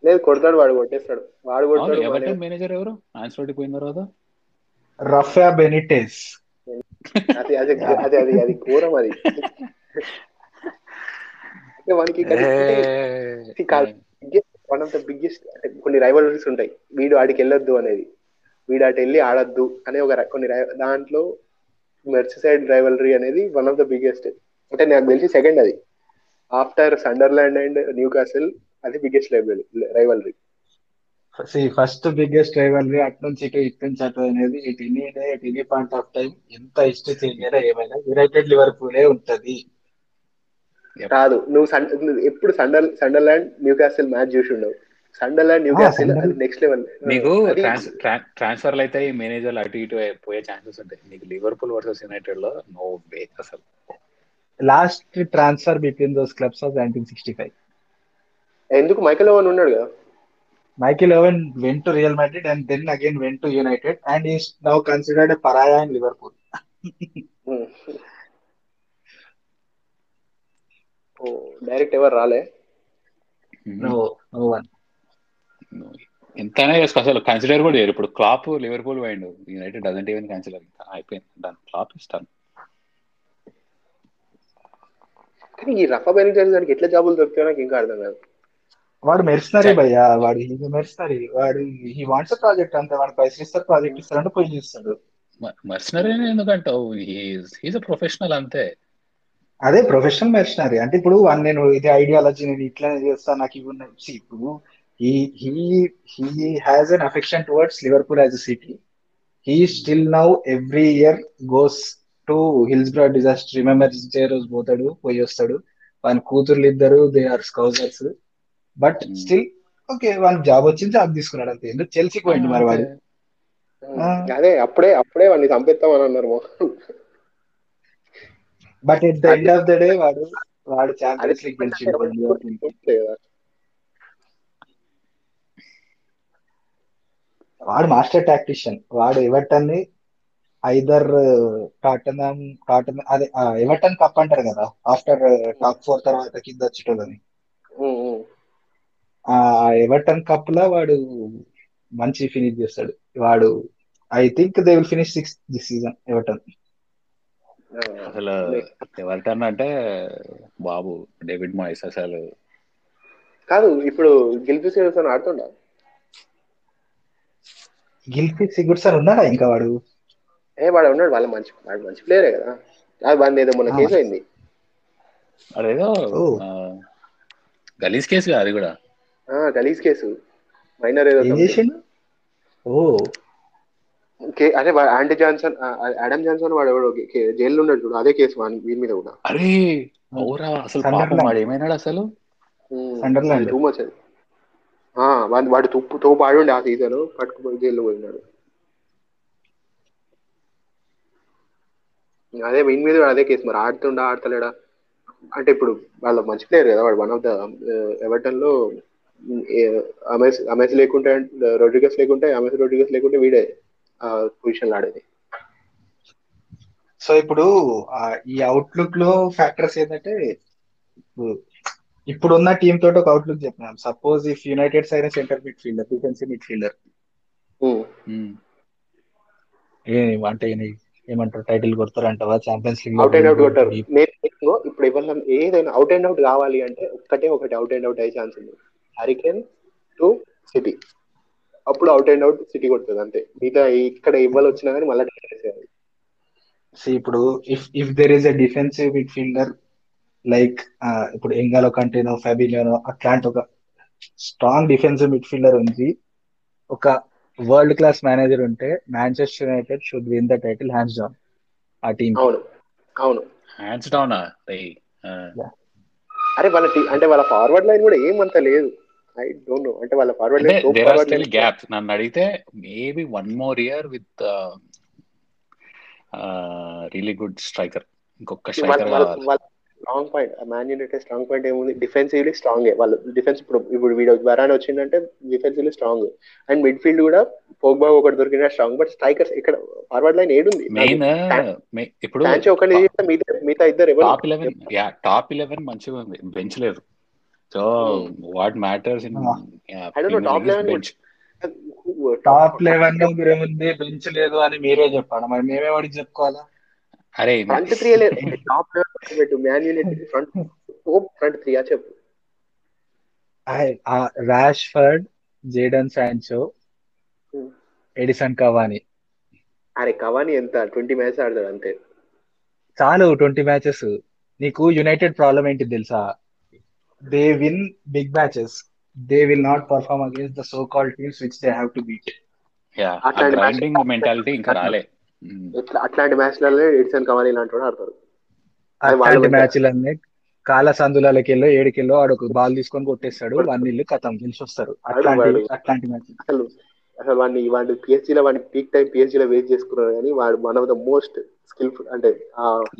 లేదు కొడతాడు వాడు కొట్టేస్తాడు. వాడు కొడతాడు ఎవరిటైన్ మేనేజర్ ఎవరు ఆన్సర్ పోయిన తర్వాత? రఫా బెనిటెస్. అది అది అది అది అది ఘోరం అది. వానికి వన్ ఆఫ్ ద బిగ్గెస్ట్ అంటే కొన్ని రైవలరీస్ ఉంటాయి. వీడు ఆడికి వెళ్ళొద్దు అనేది. వీడు అటు వెళ్ళి ఆడొద్దు అనే ఒక కొన్ని దాంట్లో మెర్సిసైడ్ రైవలరీ అనేది వన్ ఆఫ్ ద బిగ్గెస్ట్. అంటే నాకు తెలిసి సెకండ్ అది. After Sunderland and Newcastle అది biggest rivalry. First biggest rivalry అటు నుంచి ఇటు ఇటు నుంచి అటు అనేది ఇటు ఎనీ ఇటు ఎనీ పాయింట్ ఆఫ్ టైం ఎంత ఇష్టం చేంజ్ అయినా ఏమైనా యునైటెడ్ లివర్పూలే ఉంటది. కాదు నువ్వు ఎప్పుడు సండర్ సండర్లాండ్ న్యూ కాసిల్ మ్యాచ్ చూసి ఉండవు. సండర్లాండ్ న్యూ క్యాసిల్ Sunderland- అది నెక్స్ట్ లెవెల్ నీకు ట్రాన్స్ఫర్లు అయితే మేనేజర్లు అటు ఇటు పోయే ఛాన్సెస్ ఉంటాయి. నీకు లివర్పూల్ వర్సెస్ యునైటెడ్లో నో వే అసలు. Last transfer between those clubs of nineteen sixty five ఎందుకు? మైకల్ ఓవన్ ఉన్నాడు కదా. Michael Owen went to Real Madrid and then again went to United and is now considered pariah in Liverpool direct ఎవరు రాలే? నో నో వన్ ఎంతైనా చేసుకో అసలు కన్సిడర్ కూడా చేయరు. ఇప్పుడు క్లాప్ లివర్పూల్ పోయిండు. యునైటెడ్ డజంట్ ఈవెన్ కన్సిడర్ ఇంకా అయిపోయింది. దాని క్లాప్ ఇస్తాను కానీ ఈ రఫా బెనిటెన్స్ దానికి ఎట్లా జాబులు దొరుకుతాయో నాకు ఇంకా అర్థం కాదు. వాడు మెరిసినరీ భయ్యా. వాడు ఇది మెరిసినరీ వాడు హీ వాంట్స్ ప్రాజెక్ట్ అంతే. వాడు పైసలు ఇస్తారు ప్రాజెక్ట్ ఇస్తారంటే పోయి చేస్తాడు. మర్చినరీ ఎందుకంటావు? హీస్ అ ప్రొఫెషనల్ అంతే. అదే ప్రొఫెషనల్ మెరిసినరీ. అంటే ఇప్పుడు నేను ఇది ఐడియాలజీ నేను ఇట్లానే చేస్తాను నాకు ఇవి ఉన్నాయి. See, ఇప్పుడు he he he has an affection towards Liverpool as a city he still now every year goes to Hillsborough disaster remember రోజు పోతాడు పోయి వస్తాడు. వాని కూతుర్లు ఇద్దరు they are స్కౌజర్స్ but. Still okay వానికి జాబ్ వచ్చింది జాబ్ తీసుకున్నాడు అంతే. ఎందుకు చెల్సీకి పోయింది మరి వాడు. అదే. అప్పుడే అప్పుడే వాడిని చంపేస్తామని అన్నారు but at the end of the day వాడు వాడు ఛాంపియన్స్ లీగ్ గెలిచిండు లివర్పూల్ కదా వాడు మాస్టర్ టాక్టిషియన్. వాడు ఎవటన్ని ఐదర్ టాటన్ టాటన్ అదే ఎవటన్ కప్ అంటారు కదా? ఆఫ్టర్ టాప్ ఫోర్ తర్వాత కింద వచ్చేటోళ్ళని. ఆ ఎవటన్ కప్లో వాడు మంచి ఫినిష్ చేస్తాడు. వాడు I think they will finish six this season Everton ఆ, అసలు అదే. ఎవరికన్నా అంటే బాబు డేవిడ్ మాయిస్ అసలు. కాదు ఇప్పుడు గిల్పి ఆడుతుండా? గిల్ఫీ సిగుడ్సన్ ఉన్నాడా ఇంకా వాడు? ఏ వాడు ఉన్నాడు వాళ్ళ మంచి వాడు మంచి ప్లేయరే కదా. అది వాడిని ఏదో మొన్న. కేసు అయింది. అదేదో గలీజ్ కేసు అది కూడా. ఆ, గలీజ్ కేసు మైనర్ ఏదో ఓ. వా- ఆంటీ జాన్సన్ ఆడమ్ జాన్సన్ వాడు ఎవడో జైల్లో ఉన్నాడు చూడు. అదే కేసు వాని మీద కూడా. అరే అసలు పాపం. వాడు ఏమైనాడు అసలు సండర్లాండ్. టూ మచ్ అది. వాడు తుప్పుతో తుప్పు తోపు ఆ సీజన్ పట్టుకుపోయి జైల్లో పోయినాడు. అదే వీని మీద అదే కేసు మరి. ఆడుతుండా ఆడతలేడా? అంటే ఇప్పుడు వాళ్ళ మంచి ప్లేయర్ కదా. వాడు వన్ ఆఫ్ ద ఎవర్టన్లో అమెస్ అమెస్ లేకుంటే రోడ్రిగస్ లేకుంటే అమెస్ రోడ్రిగస్ లేకుంటే వీడే పొజిషన్ ఆడేది. సో ఇప్పుడు ఈ అవుట్లుక్లో ఫ్యాక్టర్స్ ఏంటంటే ఇప్పుడున్న టీమ్ తోటి ఒక అవుట్లుక్ చెప్పినాం. Suppose if United side centre midfielder defensive midfielder అంటే ఏమంటారు title కొడతారంటావా? Champions League out and out కొట్టారు ఇప్పుడు ఇవాళ ఏదైనా అవుట్ అండ్ అవుట్ కావాలి అంటే ఒక్కటే ఒకటి అవుట్ అండ్ అవుట్ అయ్యే ఛాన్స్ ఉంది. హరికేన్ టు సిటీ అప్పుడు అవుట్ అండ్ అవుట్ సిటీ కొడుతుంది అంతే. మిగతా ఇక్కడ ఇవ్వాలి వచ్చినా కానీ మళ్ళీ ఇప్పుడు if if there is a defensive midfielder like ఇప్పుడు ఎంగాలో కంటేనో ఫెబిలియోనో అట్లాంటి ఒక స్ట్రాంగ్ డిఫెన్సివ్ మిడ్ ఫీల్డర్ ఉంది ఒక వరల్డ్ క్లాస్ మేనేజర్ ఉంటే Manchester United should win the title hands down ఆ టీమ్. అవును. అవును. Hands down? అరే వాళ్ళ టీ- అంటే వాళ్ళ ఫార్వర్డ్ లైన్ కూడా ఏమంత లేదు. ఐ డోంట్ నో అంటే వాళ్ళ forward line there are forward still line gaps నన్ను అడిగితే maybe one more year with really good striker ఇంకొక స్ట్రైకర్ కావాలి. Strong point man United strong point ఏముంది? డిఫెన్సివ్లీ స్ట్రాంగ్ వాళ్ళు డిఫెన్స్ ఇప్పుడు ఇప్పుడు వీడియో వరాన్ వచ్చిందంటే defensively strong and midfield కూడా పోగ్బా ఒకటి దొరికిన స్ట్రాంగ్ బట్ స్ట్రైకర్స్ ఇక్కడ ఫార్వర్డ్ లైన్ ఏడుంది మెయిన్ ఇప్పుడు మిగతా ఇద్దరు ఎవరు? Top eleven yeah top eleven మంచిగా ఉంది. బెంచ్ లేదు. So what matters in 11 bench top eleven ఉంది బెంచ్ లేదు అని మీరే చెప్పాలి. మరి మేమే వాడికి చెప్పుకోవాలా? అరే ఫ్రంట్ త్రీ టాప్ పెట్టు man United front front three చెప్పు. Rashford Jadon Hmm. Edinson Cavani అరే కవాని ఎంత? ట్వంటీ మ్యాచ్ ఆడతాడు అంతే. చాలు ట్వంటీ మ్యాచెస్ నీకు యునైటెడ్ ప్రాబ్లం ఏంటి తెలుసా? They win big matches they will not perform against the so call teams which they have to beat yeah ఆ గ్రైండింగ్ మెంటాలిటీ ఇంకా రాలే. ఇట్లా అట్లాంటి మ్యాచ్లలో ఎడిసన్ కవాని ఇలాంటి వాడు ఆడతారు అది వాళ్ళ అట్లాంటి. మ్యాచ్లన్నీ కాల సందులకి వెళ్ళో ఏడుకెళ్ళో ఆడు ఒక బాల్ తీసుకొని కొట్టేస్తాడు వన్ ఇల్లు కథం గెలిచి వస్తారు అట్లాంటి వాడు. అట్లాంటి మ్యాచ్ అసలు అసలు వాడిని వాడిని PSG లో వాడిని పీక్ టైం పిహెచ్డి లో వెయిట్ చేసుకున్నారు కానీ వాడు one of the most skillful అంటే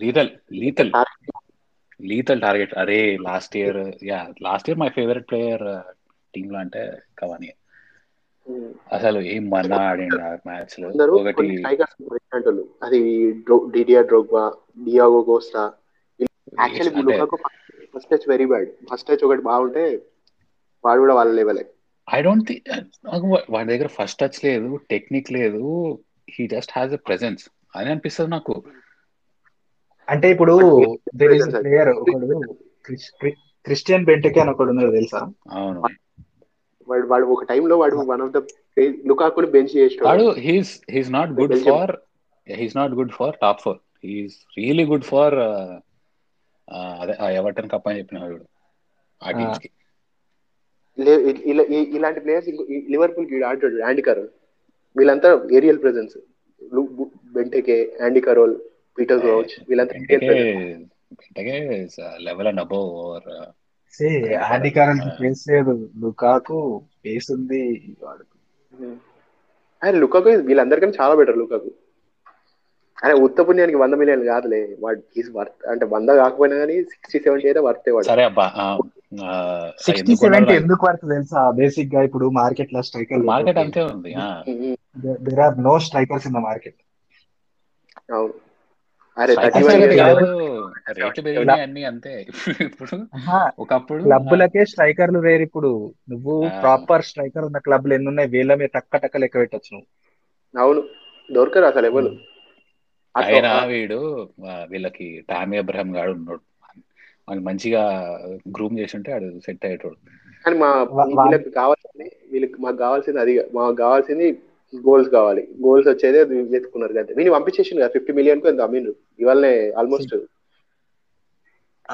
లీతల్ లీతల్ లీతల్ టార్గెట్ అరే last year yeah last year my favourite player టీమ్లో అంటే కవాని అసలు ఏం మన్నా ఆడిండు ఆ మ్యాచ్లో ఒకటి అది Didier Drogba Diego Costa actually Lukaku first touch very bad. First touch ఒకటి బాగుంటే వాడు కూడా వాళ్ళ లెవెలే. ఐ డోంట్ థింక్ వాడి దగ్గర ఫస్ట్ టచ్ లేదు టెక్నిక్ లేదు he just has a presence అని అనిపిస్తుంది నాకు. అంటే ఇప్పుడు దెర్ ఇస్ Presence. ప్లేయర్ ఒకడు క్రిస్- క్రి- క్రిస్టియన్ బెంటకే అని ఒకడు ఉన్నాడు తెలుసా? అవును. వాడు వాడు ఒక టైంలో వాడు వన్ ఆఫ్ ద లుకాకుని బెంచ్ చేసాడు he's he's not good. Far he's not good far top four he's really good far అదే ఎవటన్ కప్ అని చెప్పిన వాడు. ఆ టీమ్స్కి ఇలాంటి ప్లేయర్స్ లివర్పూల్కి ఆడాడు యాండీ కరోల్ వీళ్ళంతా aerial presence Benteke Andy Carroll Peter Crouch వీళ్ళంతా level and above over say ఆదికారం space లేదు లుకాకు స్పేస్ ఉంది వాడు ఆయన లుకాకు వీళ్ళందరికన్నా చాలా బెటర్ లుకాకు. ఆయన ఉత్త పుణ్యానికి వంద మిలియన్ కాదులే వాడు హీస్ వర్త్ అంటే వంద కాకపోయినా కానీ సిక్స్టీ సెవెంటీ అయితే వర్తే వాడు. సరే అబ్బా సిక్స్టీ సెవెంటీ ఎందుకు పడుతుంది తెలుసా? బేసిక్గా ఇప్పుడు మార్కెట్లో స్ట్రైకర్ మార్కెట్ అంతే ఉంది. There are no strikers in the market అవును. అరే Strikers థర్టీ వన్ రేట్లు పెరిగినాయి అన్ని అంతే. ఇప్పుడు ఒకప్పుడు క్లబ్లకే స్ట్రైకర్లు వేరు ఇప్పుడు. నువ్వు. ప్రాపర్ స్ట్రైకర్ ఉన్న క్లబ్లు ఎన్ని ఉన్నాయి వీళ్ళ మీద టక్క టక్క లెక్క పెట్టచ్చు నువ్వు. అవును. దొరకరు అసలు ఎవరు. అయినా వీడు వీళ్ళకి టామీ అబ్రహం గాడు ఉన్నాడు. వాళ్ళు మంచిగా గ్రూమ్ చేసి ఉంటే ఆడు సెట్ అయ్యేటోడు. కానీ మా వీళ్ళకి కావాల్సింది వీళ్ళకి మాకు కావాల్సింది అది. మాకు కావాల్సింది గోల్స్ కావాలి. గోల్స్ వచ్చేదే అది వెతుకున్నారు కదా వీని పంపించేసింది కదా ఫిఫ్టీ మిలియన్కు ఎంత అమీన్ ఇవాళనే ఆల్మోస్ట్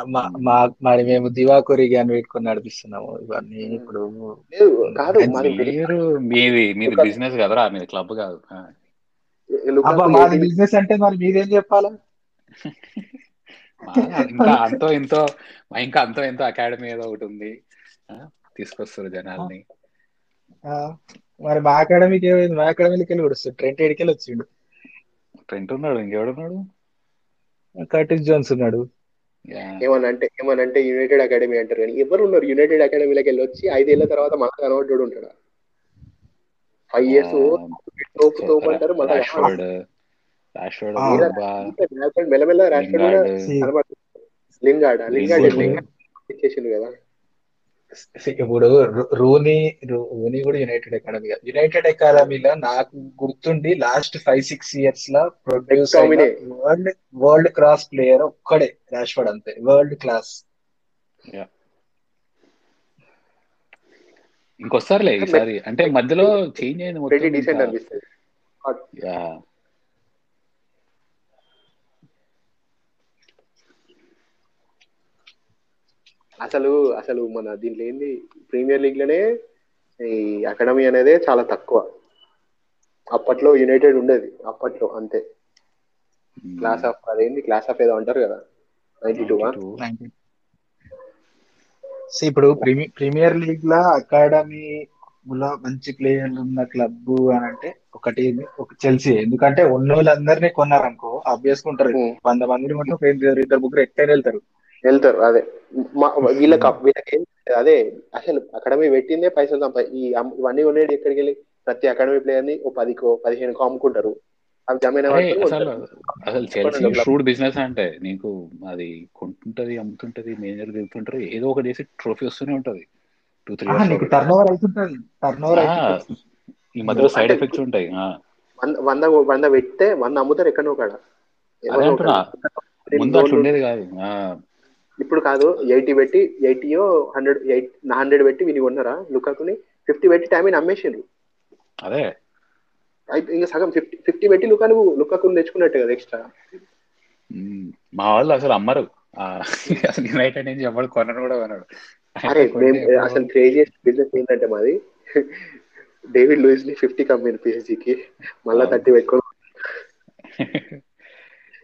మా- మా మరి మేము దివాకూరి అని పెట్టుకొని నడిపిస్తున్నాము. ఇవన్నీ ఇప్పుడు లేదు కాదు మాది మీరు మీది మీది బిజినెస్ కదరా మీది క్లబ్ కాదు. మాది 80 బిజినెస్ అంటే మరి మీరేం చెప్పాలా? మా ఇంకా అంతో ఇంతో ఇంకా అంతో ఎంతో అకాడమీ ఏదో ఒకటి ఉంది. తీసుకొస్తారు జనాల్ని. ఆ, మరి మా అకాడమీకి ఏమైంది? మా అకాడమీకి వెళ్ళి కూడా ట్రెంట్ ఎడికెళ్ళి వచ్చిండు. ట్రెంట్ ఉన్నాడు ఇంకెవడున్నాడు? కర్టిస్ జోన్స్ ఉన్నాడు. యా. ఏమని అంటే ఏమని అంటే యునైటెడ్ అకాడమీ అంటారు కానీ ఎవరు ఉన్నారు యునైటెడ్ అకాడమీలోకి వెళ్ళి వచ్చి ఐదేళ్ళ తర్వాత మళ్ళీ కనబడ్డాడు ఉంటాడు ఫైవ్ ఇయర్స్ తోపు తోపు అంటారు మళ్ళీ రాష్ఫర్డ్ రాష్ఫర్డ్ ఆ. పోగ్బా, మెల్లమెల్ల రాష్ట్రం లింగాడ్ లింగాడ్ ఇచ్చేసిండు కదా ఇప్పుడు రూనీ రూనీ కూడా యునైటెడ్ అకాడమీ యునైటెడ్ అకాడమీలో నాకు గుర్తుండి లాస్ట్ ఫైవ్ సిక్స్ ఇయర్స్లో produce. World world class player ఒక్కడే రాష్ఫర్డ్ అంతే. వరల్డ్ క్లాస్ ఇంకొస్తారులే ఈసారి. అంటే మధ్యలో చేంజ్ అయింది మొత్తం డీసెంట్ ఇంకా. అనిపిస్తుంది యా. అసలు అసలు మన దీంట్లో ఏంది ప్రీమియర్ లీగ్లోనే ఈ అకాడమీ అనేది చాలా తక్కువ. అప్పట్లో యునైటెడ్ ఉండేది అప్పట్లో అంతే. క్లాస్ ఆఫ్ అదేంది క్లాస్ ఆఫ్ ఏదో అంటారు కదా నైన్టీ టూ 92. సో ఇప్పుడు ప్రీమి ప్రీమియర్ లీగ్ లా అకాడమీ లో మంచి ప్లేయర్లు ఉన్న క్లబ్ అని అంటే ఒకటి ఒక చెల్సీ. ఎందుకంటే ఉన్న వాళ్ళందరినీ కొన్నారనుకో Hmm. వంద మందిని కొంటే ఇద్దరు ముగ్గురు ఎట్టైనా వెళ్తారు. వెళ్తారు అదే. వీళ్ళకి వీళ్ళకి ఏం అదే అసలు అకాడమీ పెట్టిందే పైసలు సంపా ఈ ఇవన్నీ ఉండేది ఎక్కడికి వెళ్ళి? ప్రతి అకాడమీ ప్లేయర్ని ఓ పదికో పదిహేనుకో అమ్ముకుంటారు. అవి జమైన అసలు చెల్సీ షూడ్ బిజినెస్ అంటే నీకు అది కొంటుంటది అమ్ముతుంటది మేనేజర్ దిగుతుంటారు ఏదో ఒకటి చేసి ట్రోఫీ వస్తూనే ఉంటది. టూ త్రీ ఆహా, నీకు టర్న్ ఓవర్ అవుతుంటది టర్న్ ఓవర్ అవుతుంటది ఈ మధ్యలో సైడ్ ఎఫెక్ట్స్ ఉంటాయి. వంద వంద పెడితే వంద అమ్ముతారు ఎక్కడో కాడ. అదే. ముందు అట్లా ఉండేది కాదు ఆ, ఇప్పుడు కాదు ఎయిటీ పెట్టి ఎయిటీయో హండ్రెడ్ ఎయిట్ హండ్రెడ్ పెట్టి విని కొన్నారా? లుకాకుని ఫిఫ్టీ పెట్టి టైం అమ్మేసిండ్రు అదే. అయితే ఇంకా సగం ఫిఫ్టీ ఫిఫ్టీ పెట్టి లుకాను లుకాకుని తెచ్చుకున్నట్టు కదా ఎక్స్ట్రా? మా వాళ్ళు అసలు అమ్మరు. అసలు యునైటెడ్ నుంచి ఎవరు కొనరు కూడా కొనడు అరే మేము అసలు క్రేజియస్ట్ బిజినెస్ ఏంటంటే మాది [LAUGHS] డేవిడ్ లూయిస్ని ఫిఫ్టీ కమ్మింది పిఎస్జీకి మళ్ళా. థర్టీ పెట్టుకొని [LAUGHS]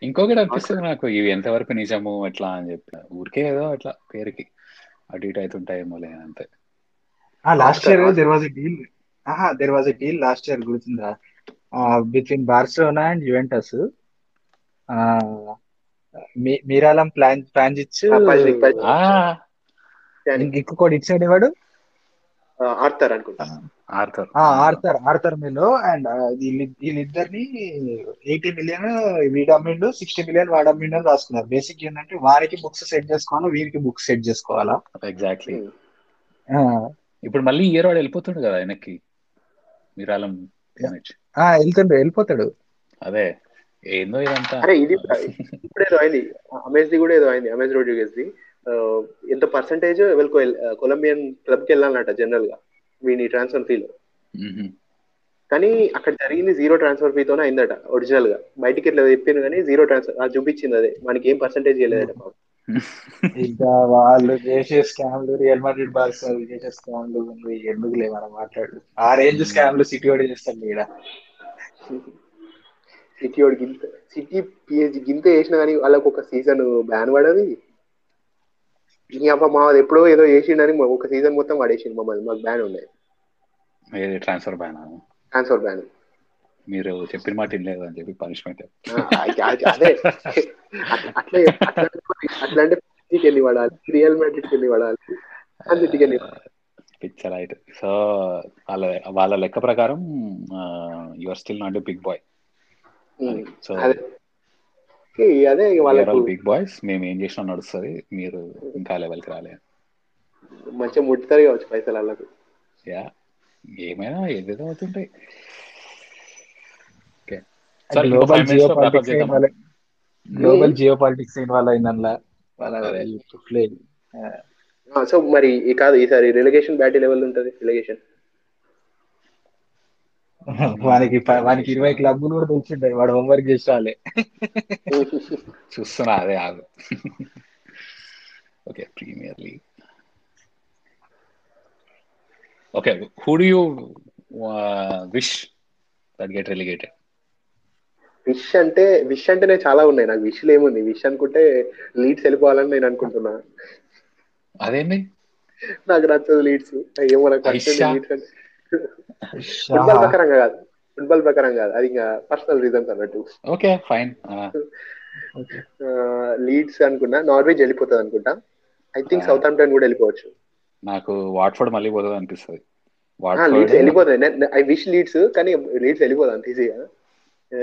ఇంకొకటి అనిపిస్తుంది నాకు ఇవి ఎంతవరకు నిజము ఎట్లా అని చెప్పి. ఊరికే ఏదో అట్లా పేరుకి అటు ఇటు అవుతుంటాయేమో లే అంతే. Last year. There was deal there was deal last year గుర్తుందా between Barcelona and Juventus Miralem plan పల్జిక్. ఆ ఇంకొకటి ఇచ్చాడు వాడు ఆ, ఆడతారు అనుకుంటా. Arthur Arthur Arthur Melo and వీళ్ళిద్దరిని ఎయిటీ మిలియన్ వీడు అమ్మిండు సిక్స్టీ మిలియన్ వాడు అమ్మిండు అని రాసుకున్నారు. బేసిక్ ఏంటంటే వారికి బుక్స్ సెట్ చేసుకోవాలా వీరికి బుక్స్ సెట్ చేసుకోవాలా? ఎగ్జాక్ట్లీ. ఆ, ఇప్పుడు మళ్ళీ ఇయర్ వాడు వెళ్ళిపోతుండు కదా వెనక్కి. మీరాలం ప్యానిచ్. ఆ, వెళ్తుండు వెళ్ళిపోతాడు. అదే. ఏందో ఇదంతా. అరే ఇది ఇప్పుడు ఏదో అయింది. అమేజ్ ది కూడా ఏదో అయింది అమేజ్ రోడ్రిగేస్ ది. ఆ, ఎంత పర్సంటేజ్ వీళ్ళకి కొలంబియన్ క్లబ్కి వెళ్ళాలన్నట జనరల్గా వీని ట్రాన్స్ఫర్ ఫీలో మ్మ్. కానీ అక్కడ జరిగింది జీరో ట్రాన్స్ఫర్ ఫీతోనే అయిందట ఒరిజినల్గా. బయటికి ఇట్లా చెప్పింది కానీ జీరో ట్రాన్స్ఫర్ అది చూపించింది అదే. మనకి ఏం పర్సంటేజ్ పాపం. [LAUGHS] ఇంకా వాళ్ళు చేసే స్కామ్లు రియల్ మాడ్రిడ్ బార్సల్ చేసే స్కామ్లు ఎందుకులే మనం మాట్లాడు. ఆ రేంజ్ స్కామ్లు సిటీ వాడు చేస్తాడు ఈడ సిటీ వాడు గింత సిటీ పిహెచ్ గింత చేసినా కానీ వాళ్ళకి ఒక సీజన్ బ్యాన్ పడది. ఈ అబ్బా మాది ఎప్పుడో ఏదో చేసిండని మా- ఒక సీజన్ మొత్తం పడేసింది మమ్మల్ని. మాకు బ్యాన్ ఉండే. ఏది ట్రాన్స్ఫర్ బ్యాన్ ట్రాన్స్ఫర్ బ్యాన్ మీరు చెప్పిన మాట వినలేదు అని చెప్పి పనిష్మెంట్ అదే అట్లా అట్లా అంటే వెళ్ళి పడాలి. రియల్ మ్యాడ్రిడ్కి వెళ్ళి పడాలి. అండ్ సిటీకి వెళ్ళి పిక్చర్ రైట్ సో వాళ్ళ వాళ్ళ లెక్క ప్రకారం your still not big boy. So అదే వాళ్ళకు బిగ్ బాయ్స్ మేము ఏం చేసినా నడుస్తుంది. మీరు ఇంకా లెవెల్కి రాలే. మంచిగా ముట్టుతారు కావచ్చు పైసలు వాళ్ళకు యా ఏమైనా ఏదేదో అవుతుంటాయి. ఓకే సరే ఇంకో గ్లోబల్ జియో పాలిటిక్స్ అయిన చేద్దామా? వాళ్ళ గ్లోబల్ జియో పాలిటిక్స్ అయిన వాళ్ళ అయిందల్లా వాళ్ళ అదే. ప్లే సో మరి ఈ కాదు ఈసారి రిలిగేషన్ బ్యాటీ లెవెల్ ఉంటుంది? రిలిగేషన్ [LAUGHS] వానికి వానికి ఇరవై క్లబ్లు కూడా తెలిసింటాయి వాడు హోంవర్క్ చేసి రాలే చూస్తున్నా అదే ఆగు. [LAUGHS] Okay Premier League okay who do you wish that get relegated wish అంటే విష్ అంటేనే చాలా ఉన్నాయి. నాకు విష్లు ఏముంది? విష్ అనుకుంటే లీడ్స్ వెళ్ళిపోవాలని నేను అనుకుంటున్నా. అదేంటి నాకు నచ్చదు లీడ్స్ ఏమో నాకు. లీడ్స్ అంటే. ఫుట్బాల్ ప్రకారంగా కాదు. ఫుట్బాల్ ప్రకారం కాదు. అది ఇంకా పర్సనల్ రీజన్స్ అన్నట్టు. Okay fine. లీడ్స్ అనుకున్నా నార్వేజ్ వెళ్ళిపోతుంది అనుకుంటా. I think. సౌత్ ఆంప్టన్ కూడా వెళ్ళిపోవచ్చు. నాకు వాట్ఫోర్డ్ మళ్ళీ పోతుంది అనిపిస్తుంది. లీడ్స్ వెళ్ళిపోతుంది. ఐ విష్ లీడ్స్ కానీ లీడ్స్ వెళ్ళిపోదు అంత ఈజీగా.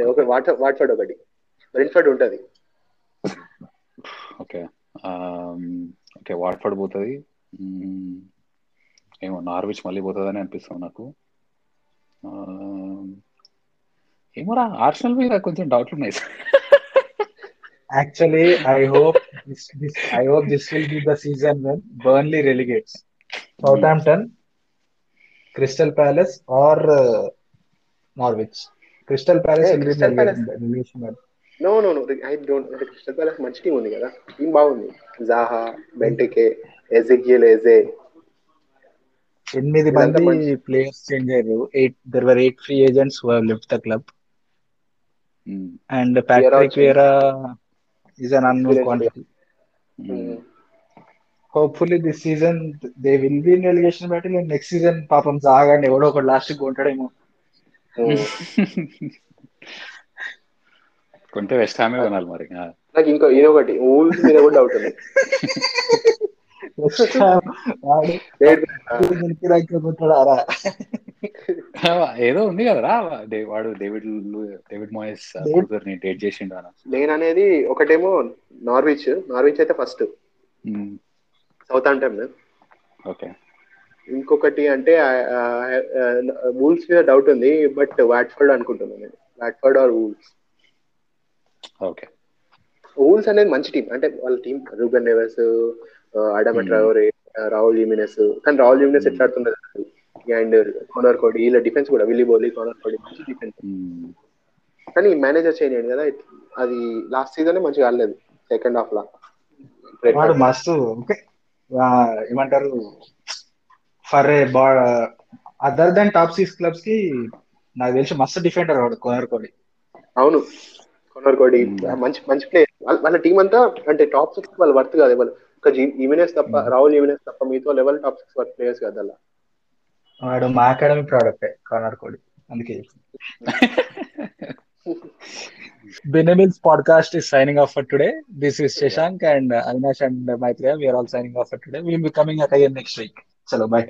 ఒక వాట్ వాట్ఫర్డ్ ఒకటి. బ్రెన్ఫర్డ్ ఉంటది. ఓకే. ఓకే వాట్ఫోర్డ్ పోతుంది. ఏమో నార్విచ్ మళ్ళీ పోతుందని అనిపిస్తుంది నాకు. ఏమోరా ఆర్సనల్ మీద కొంచెం డౌట్లు ఉన్నాయి. Actually I hope I hope this will be the season when Burnley relegates Southampton Crystal Palace or Norwich Crystal Palace Hey, Crystal Palace. Relation no no no I don't అంటే క్రిస్టల్ ప్యాలెస్ మంచి టీం ఉంది కదా. టీం బాగుంది. జాహా బెంటెకే ఎజెకియల్ ఎజే ఎనిమిది మంది ప్లేయర్స్ చేంజ్ అయ్యారు. Eight there were eight free agents left the club. And Patrick. Vieira is an unknown quantity. Hopefully this season they will be in relegation battle and next season పాపం సాగండి ఎవడో ఒకటి లాస్ట్ కొంటాడేమో. కొంటే వెస్ట్ హామే కొనాలి మరి. నాకు ఇంకో ఈయన ఒకటి ఊల్స్ మీద కూడా డౌట్ ఉంది. [LAUGHS] ఏదో ఉంది కదరా. వాడు డేవిడ్ డేవిడ్ మోయస్ డేట్ చేసిండు అన్న. నేను అనేది ఒకటేమో నార్విచ్. నార్విచ్ అయితే ఫస్ట్. Southampton okay. ఇంకొకటి అంటే వూల్స్ మీద డౌట్ ఉంది బట్ వాట్ఫర్డ్ అనుకుంటున్నాను నేను. Watford or Wolves? Okay. Wolves అనేది మంచి టీం. అంటే వాళ్ళ team Ruben Neves Hmm. Traore Raul Jimenez కానీ రాహుల్ యూమినస్ Hmm. ఎట్లా ఆడుతున్నారు అండ్ కోనర్ కోడి వీళ్ళ డిఫెన్స్ కూడా విల్లీ బోలీ కోనర్ కోడి మంచి డిఫెన్స్ మ్మ్. కానీ మేనేజర్ చేయలేడు కదా అది లాస్ట్ సీజన్ మంచిగా ఆడలేదు సెకండ్ హాఫ్ లా. వాడు మస్తు ఏమంటారు? For a other than top six క్లబ్స్కి నాకు తెలిసి మస్తు డిఫెండర్ వాడు కోనర్ కోడి అవును. కొనర్ కోడి Hmm. మంచి మంచి ప్లేయర్ వాళ్ళ టీం అంతా అంటే టాప్ సిక్స్ వాళ్ళు వర్త్ కాదు వాళ్ళు ఒక ఈవెనెస్ తప్ప Hmm. రాహుల్ ఈవెనెస్ తప్ప మిగతా level top six worth players కాదు అలా వాడు మా అకాడమీ ప్రోడక్ట్ కార్నర్ కోడి అందుకే Benamil's podcast is signing off for today. This is Shashank and uh, Avinash and uh, Maitreya. We are all signing off for today. We'll be coming again next week. Chalo, bye.